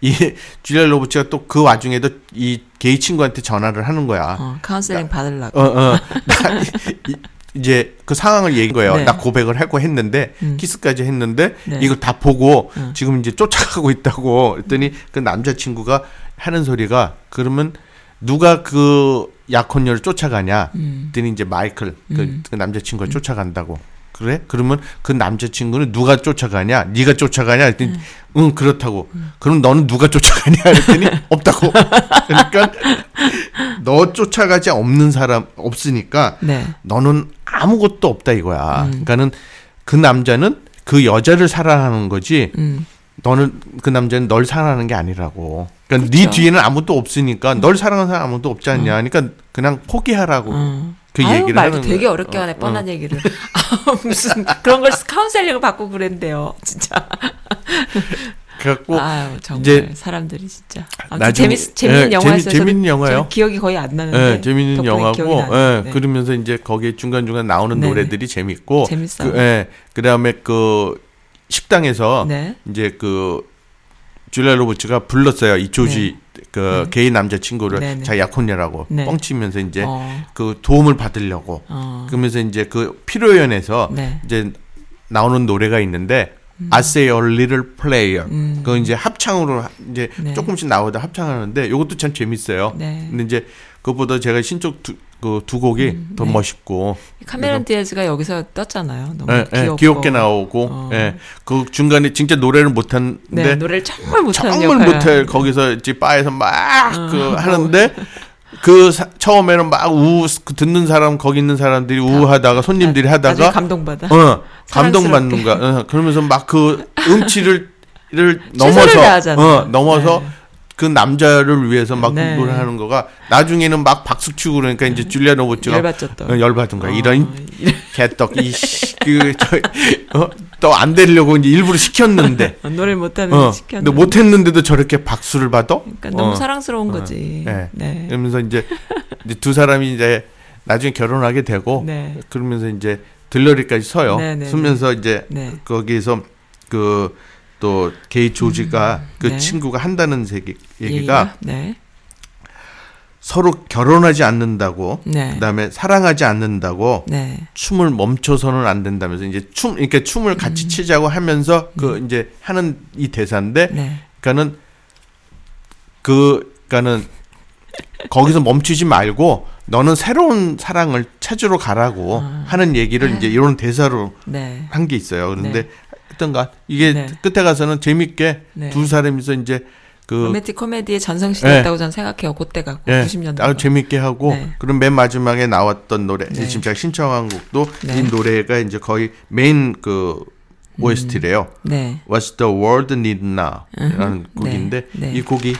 이 줄리아 로버츠가 또 그 와중에도 이 게이 친구한테 전화를 하는 거야. 어, 카운셀링 받으려고. 어, 어. 나 이- 이제 그 상황을 얘기한 거예요. 네. 나 고백을 하고 했는데 음. 키스까지 했는데 네. 이걸 다 보고 음. 지금 이제 쫓아가고 있다고 그랬더니 그 남자친구가 하는 소리가 그러면 누가 그 약혼녀를 쫓아가냐? 음. 그랬더니 이제 마이클 그, 음. 그 남자친구가 쫓아간다고. 그래? 그러면 그 남자친구는 누가 쫓아가냐? 네가 쫓아가냐? 그랬더니 응 그렇다고. 그럼 너는 누가 쫓아가냐? 그랬더니 없다고. 그러니까 너 쫓아가지 없는 사람 없으니까 네. 너는 아무것도 없다 이거야. 음. 그러니까는 그 남자는 그 여자를 사랑하는 거지. 음. 너는 그 남자는 널 사랑하는 게 아니라고. 그러니까 네 그쵸. 뒤에는 아무도 없으니까 널 사랑하는 사람 아무도 없지 않냐. 그러니까 그냥 포기하라고. 음. 그 아유, 얘기를 말도 되게 거야. 어렵게 어, 하네 어. 뻔한 얘기를 아, 무슨 그런 걸 카운셀링을 받고 그랬는데요 진짜 그래갖고 아유 정말 이제 사람들이 진짜 아무튼 나중에- 재밌 재밌는 예, 영화였어요 재밌는 영화예요. 저는 기억이 거의 안 나는데 예, 재밌는 영화고. 예, 네. 그러면서 이제 거기에 중간 중간 나오는 네네. 노래들이 재밌고, 재밌어요. 그, 예, 그 다음에 그 식당에서 네. 이제 그 줄리아 로버츠가 불렀어요. 이 조지 그 네. 게이 남자 친구를 네네. 자 약혼녀라고 네. 뻥치면서 이제 어, 그 도움을 받으려고 어. 그러면서 이제 그 필요연에서 네. 이제 나오는 노래가 있는데 I say a little player. 음. 그거 이제 합창으로 하- 이제 네. 조금씩 나오다 합창하는데 이것도 참 재밌어요. 네. 근데 이제 그것보다 제가 신쪽 두, 그 두 곡이 더 네. 멋있고 카메론 디아즈가 여기서 떴잖아요. 너무 예, 예, 귀엽고. 귀엽게 나오고 어. 예, 그 중간에 진짜 노래를 못하는데 네, 노래를 정말 못하는 정말. 못해 거기서 이제 바에서 막 어. 그 하는데 그 사- 처음에는 막 우 그 듣는 사람 거기 있는 사람들이 우하다가 손님들이 나중에 하다가 감동받아. 어 사랑스럽게. 감동받는 거야. 어, 그러면서 막 그 음치를 를 넘어서. 어 넘어서 네. 그 남자를 위해서 막 네. 노래하는 거가 나중에는 막 박수 치고 그러니까 이제 줄리아 로버츠가 열받죠 또. 어, 열받은 거야. 어, 이런 개떡 이그또안 되려고 이제 일부러 시켰는데 노래를 못 하는 어 시켰는데. 근데 못했는데도 저렇게 박수를 받아? 그러니까 너무 어. 사랑스러운 어. 거지. 네. 네. 그러면서 이제, 이제 두 사람이 이제 나중에 결혼하게 되고 네. 그러면서 이제 들러리까지 서요. 네, 네, 서면서 이제 네. 거기서 그 또 게이 조지가 그 네. 친구가 한다는 얘기, 얘기가? 네. 서로 결혼하지 않는다고 네. 그다음에 사랑하지 않는다고 네. 춤을 멈춰서는 안 된다면서 이제 춤 이렇게 춤을 음. 같이 치자고 하면서 그 이제 하는 이 대사인데 네. 그러니까는 그 그러니까는 거기서 멈추지 말고 너는 새로운 사랑을 찾으러 가라고 아. 하는 얘기를 이제 이런 대사로 네. 한게 있어요. 그런데 네. 하여튼간 이게 네. 끝에 가서는 재밌게 네. 두 사람이서 이제 그 로맨틱 코미디의 전성시대였다고 네. 저는 생각해요. 그때 갖고 예, 90년대. 아주 재밌게 하고 네. 그럼 맨 마지막에 나왔던 노래 네. 지금 제가 신청한 곡도 네. 이 노래가 이제 거의 메인 그 OST래요. 네. What's the world need now라는 네. 곡인데 네. 이 곡이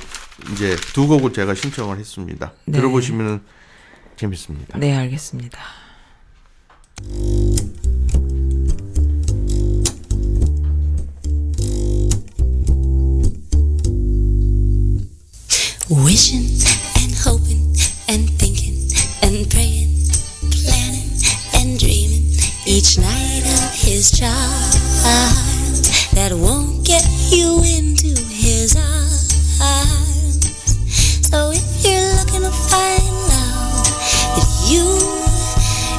이제 두 곡을 제가 신청을 했습니다. 네. 들어보시면 재밌습니다. 네, 알겠습니다. Wishing and hoping and thinking and praying, planning and dreaming each night of his child that won't get you into his arms. So if you're looking to find love that you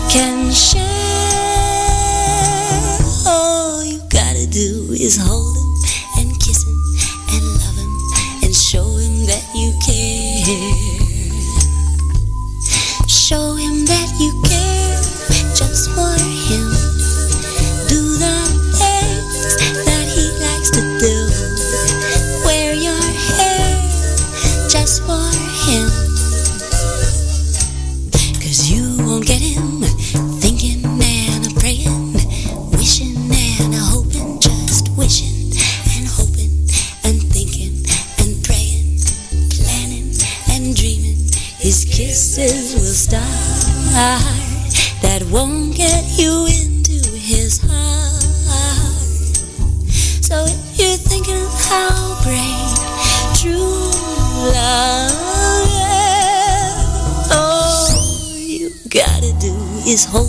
can share, all you gotta do is hold Show him that you care. Just for his whole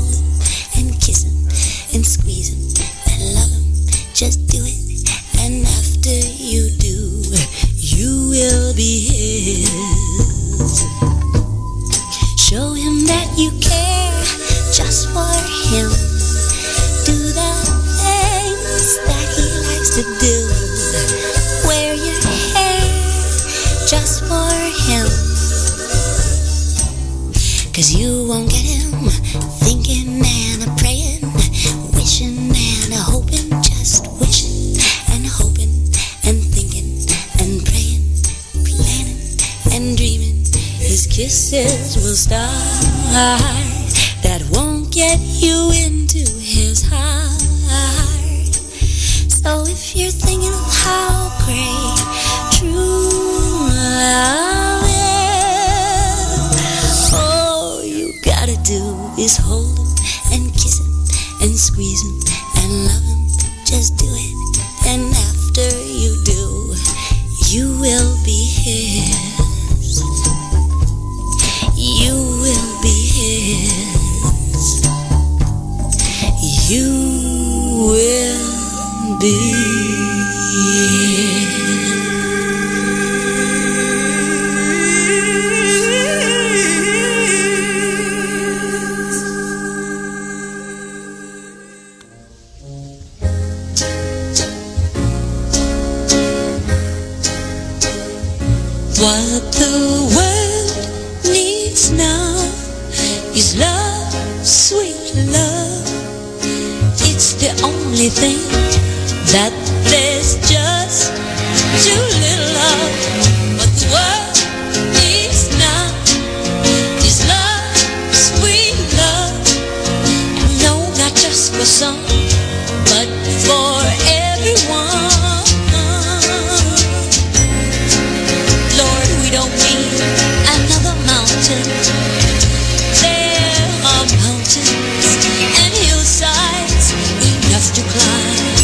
to climb.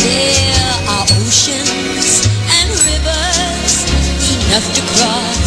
There are oceans and rivers enough to cross,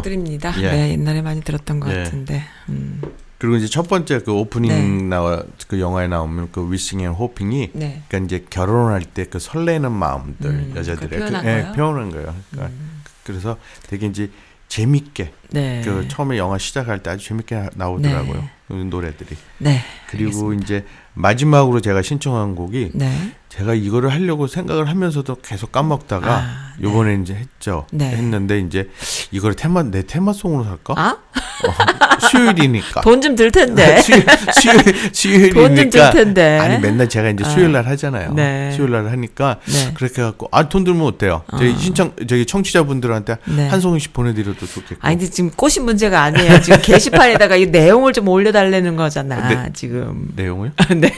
음악들입니다. 예. 네, 옛날에 많이 들었던 것 예. 같은데. 음, 그리고 이제 첫 번째 그 오프닝 네. 나와 그 영화에 나오면 그 Wishing and Hoping이 네. 그러니까 이제 결혼할 때 그 설레는 마음들 음, 여자들의 그걸 표현한 그, 예, 거예요? 음. 표현한 거예요. 그러니까 그래서 되게 이제 재밌게 네. 그 처음에 영화 시작할 때 아주 재밌게 나오더라고요. 네. 그 노래들이. 네. 그리고 이제 마지막으로 제가 신청한 곡이 네. 제가 이거를 하려고 생각을 하면서도 계속 까먹다가 아, 네. 요번에 이제 했죠. 네. 했는데 이제 이걸 테마 내 테마송으로 살까? 아? 어, 수요일이니까. 돈 좀 들 텐데. 수요일, 수요일, 돈좀 수요일이니까. 줄 텐데. 아니 맨날 제가 이제 아. 수요일 날 하잖아요. 네. 수요일 날 하니까 네. 그렇게 해갖고 아 돈 들면 어때요? 저희 신청 저기 청취자분들한테 네. 한 송이씩 보내드려도 좋겠고. 아니 근데 지금 꽃이 문제가 아니에요. 지금 게시판에다가 이 내용을 좀 올려달라 알려달라는 거잖아 네. 지금. 내용을 네.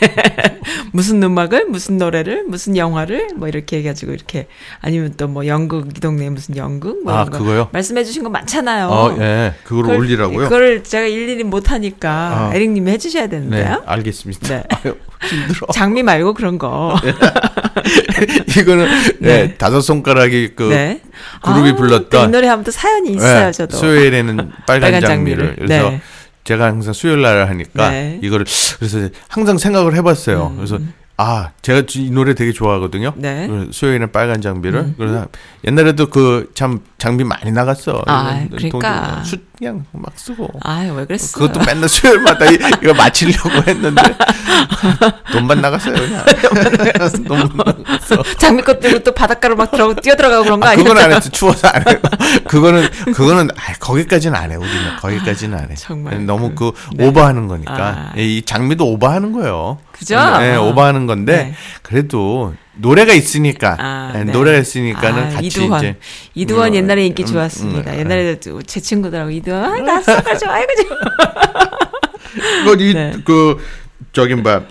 무슨 음악을, 무슨 노래 를, 무슨 영화를 뭐 이렇게 해가지고 이렇게 아니면 또뭐 연극 이 동네 무슨 연극 뭐 아, 거 그거요? 말씀해주신 거 많잖아요. 어, 예. 그걸 그걸- 올리라고요? 그걸 제가 일일이 못 하니까 어. 에릭님이 해주셔야 네, 되는데요. 알겠습니다. 네. 아유, 힘들어. 장미 말고 그런 거. 이거는 네. 네. 다섯 손가락이 그 네. 그룹이 아, 불렀던 또이 노래 하면 또 사연이 있어요, 네, 저도. 수요일에는 빨간, 빨간 장미를. 장미를. 그래서 네. 제가 항상 수요일 날 하니까 네. 이거를 그래서 항상 생각을 해봤어요. 음. 그래서 아 제가 이 노래 되게 좋아하거든요. 네. 음. 그 수요일엔 빨간 장미를 그래서 옛날에도 그 참 장미 많이 나갔어. 아, 그러니까. 돈- 수 그냥 막 쓰고. 아유, 왜 그랬어? 그것도 맨날 수요일마다 이, 이거 마치려고 했는데 돈만 나갔어요 그냥. 너무 나갔어. 장미꽃 들고 또 바닷가로 막 들어, 뛰어 들어가고 그런 거 아, 아니에요? 그건 안 했어. 추워서 안 해요. 그거는, 그거는, 아, 거기까지는 안 해, 우리는. 거기까지는 안 해. 정말 너무 그, 네. 오버하는 거니까. 아. 이 장미도 오버하는 거예요. 그죠? 네, 어. 오버하는 건데, 네. 그래도, 노래가 있으니까, 아, 네, 네. 노래가 있으니까는 아, 같이 이두환. 이제. 이두환 음, 옛날에 인기 음, 좋았습니다. 음, 옛날에 도 제 친구들하고 이두환, 아, 나 색깔 좋아해가지고. 그, 이, 네. 그, 저기, 뭐,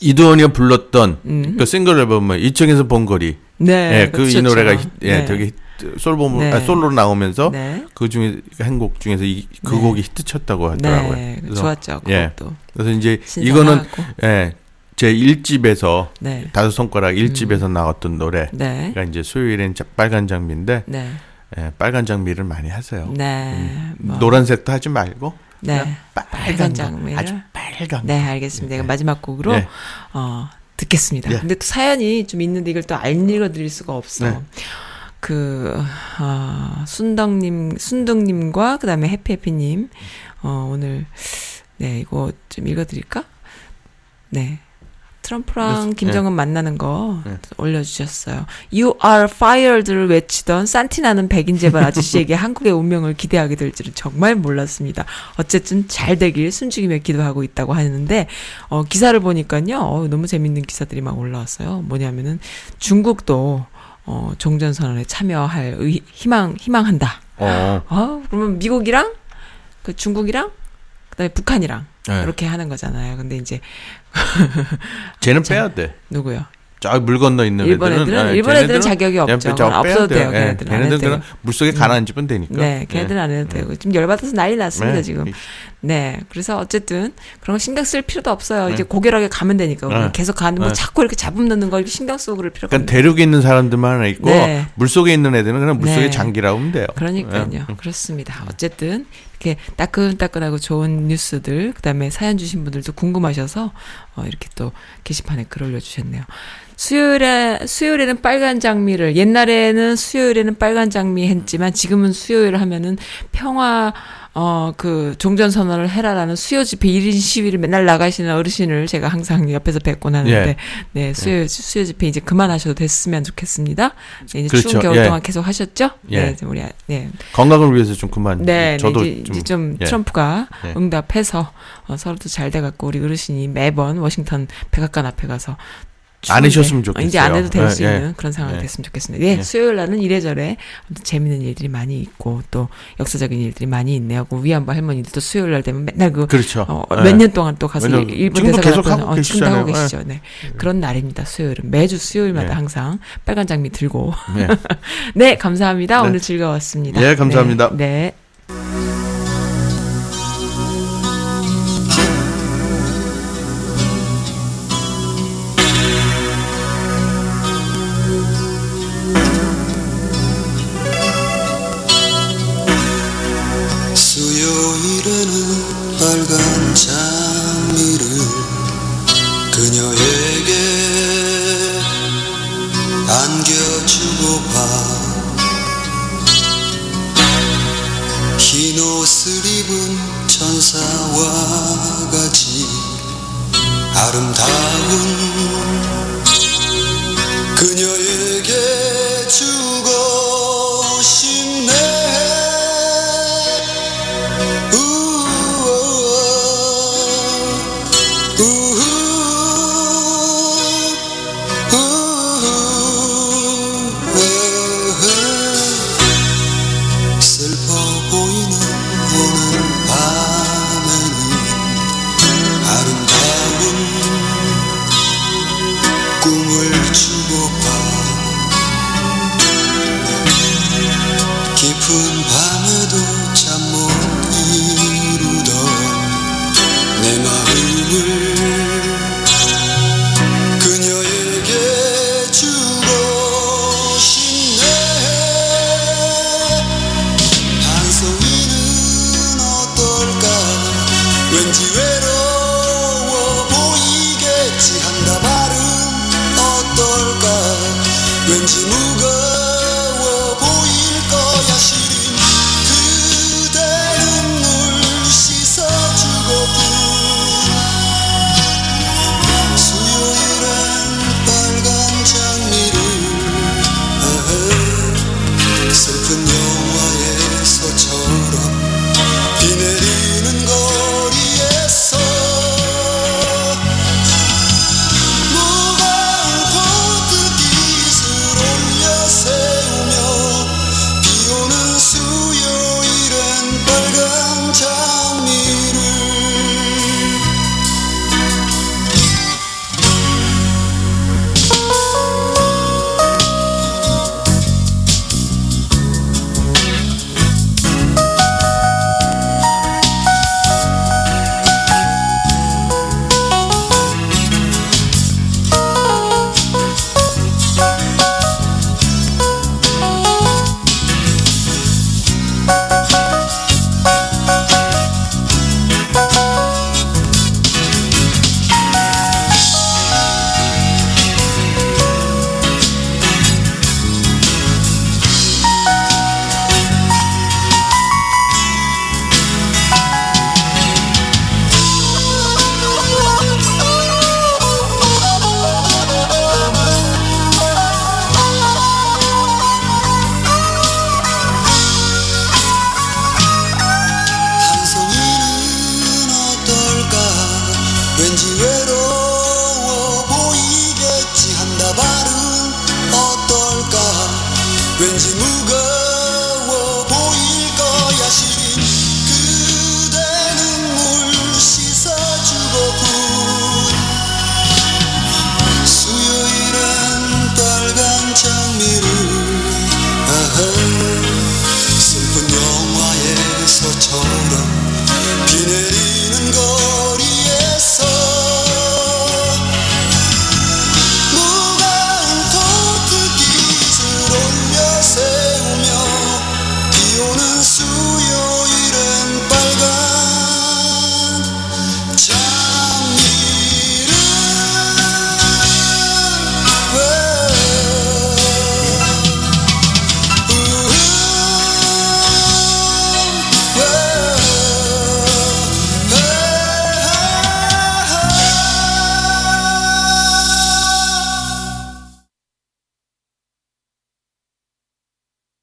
이두원이가 불렀던 음. 그 싱글 앨범은 2층에서 본 거리. 네. 예, 그이 그렇죠. 노래가, 히- 예, 네. 되게 솔봄, 네. 아, 솔로로 나오면서 네. 그 중에 한 곡 중에서 이, 그 네. 곡이 히트 쳤다고 하더라고요. 네. 그래서, 좋았죠. 예. 그것도. 그래서 이제 이거는 신선하고. 예, 제 1집에서 네. 다섯 손가락 1집에서 나왔던 노래가 네. 이제 수요일엔 자- 빨간 장미인데 네. 예, 빨간 장미를 많이 하세요. 네. 뭐. 노란색도 하지 말고 네. 빨간 빨간 장 장미를. 아주 빨간 네, 알겠습니다. 이거 마지막 곡으로 네. 어, 듣겠습니다. 네. 근데 또 사연이 좀 있는데 이걸 또 안 읽어드릴 수가 없어. 네. 그 어, 순덕님, 순덕님과 그 다음에 해피해피님 어, 오늘 네 이거 좀 읽어드릴까? 네. 트럼프랑 네. 김정은 만나는 거 네. 올려주셨어요. You are fired를 외치던 산티나는 백인 재벌 아저씨에게 한국의 운명을 기대하게 될 줄은 정말 몰랐습니다. 어쨌든 잘 되길 숨죽이며 기도하고 있다고 하는데 어, 기사를 보니까요. 어, 너무 재밌는 기사들이 막 올라왔어요. 뭐냐면은 중국도 어, 종전선언에 참여할 의, 희망 희망한다. 어. 아, 그러면 미국이랑 그 중국이랑 그다음에 북한이랑 네. 이렇게 하는 거잖아요. 근데 이제 쟤는 자, 빼야 돼. 누구요? 저물 건너 있는 일본 애들은 애들은 예, 일본 애들은 자격이 없죠. 없어도 돼요. 돼요. 예, 걔네들은 안 걔네들은 돼요. 물속에 가라앉으면 되니까. 네, 걔네들은 안 해도 되고 지금 열받아서 난리 났습니다 네. 지금. 네, 그래서 어쨌든 그런 거 신경 쓸 필요도 없어요. 네. 이제 고결하게 가면 되니까 네. 계속 가는 뭐 네. 자꾸 이렇게 잡음 넣는 걸 신경 쓰고 그럴 필요가 그러니까. 대륙에 있는 사람들만 있고 네. 물속에 있는 애들은 그냥 물 속에 네. 장기라 하면 돼요. 그러니까요. 예. 그렇습니다. 어쨌든 이렇게 따끈따끈하고 좋은 뉴스들 그 다음에 사연 주신 분들도 궁금하셔서 어, 이렇게 또 게시판에 글 올려주셨네요. 수요일에 수요일에는 빨간 장미를 옛날에는 수요일에는 빨간 장미 했지만 지금은 수요일 하면은 평화 어 그 종전 선언을 해라라는 수요 집회 1인 시위를 맨날 나가시는 어르신을 제가 항상 옆에서 뵙곤 하는데 예. 네 수요 수요 집회 이제 그만하셔도 됐으면 좋겠습니다. 네, 이제 그렇죠. 추운 겨울 예. 동안 계속 하셨죠? 예. 네, 우리 아- 네 건강을 위해서 좀 그만. 네, 저도 네, 이제, 좀, 이제 좀 예. 트럼프가 예. 응답해서 어, 서로도 잘 돼갖고 우리 어르신이 매번 워싱턴 백악관 앞에 가서 안 하셨으면 어, 좋겠어요. 이제 안 해도 될 예, 수 예. 있는 그런 상황이 예. 됐으면 좋겠습니다. 예, 예. 수요일 날은 이래저래 아무튼 재밌는 일들이 많이 있고 또 역사적인 일들이 많이 있네요. 그 위안부 할머니들도 수요일 날 되면 맨날 그 그렇죠. 어, 예. 몇년 동안 또 가서 일본 대사관 계속 하고 어, 지금도 하고. 계시죠. 네. 그런 날입니다. 수요일은 매주 수요일마다 예. 항상 빨간 장미 들고 예. 네 감사합니다. 네. 오늘 즐거웠습니다. 예, 감사합니다. 네. 네.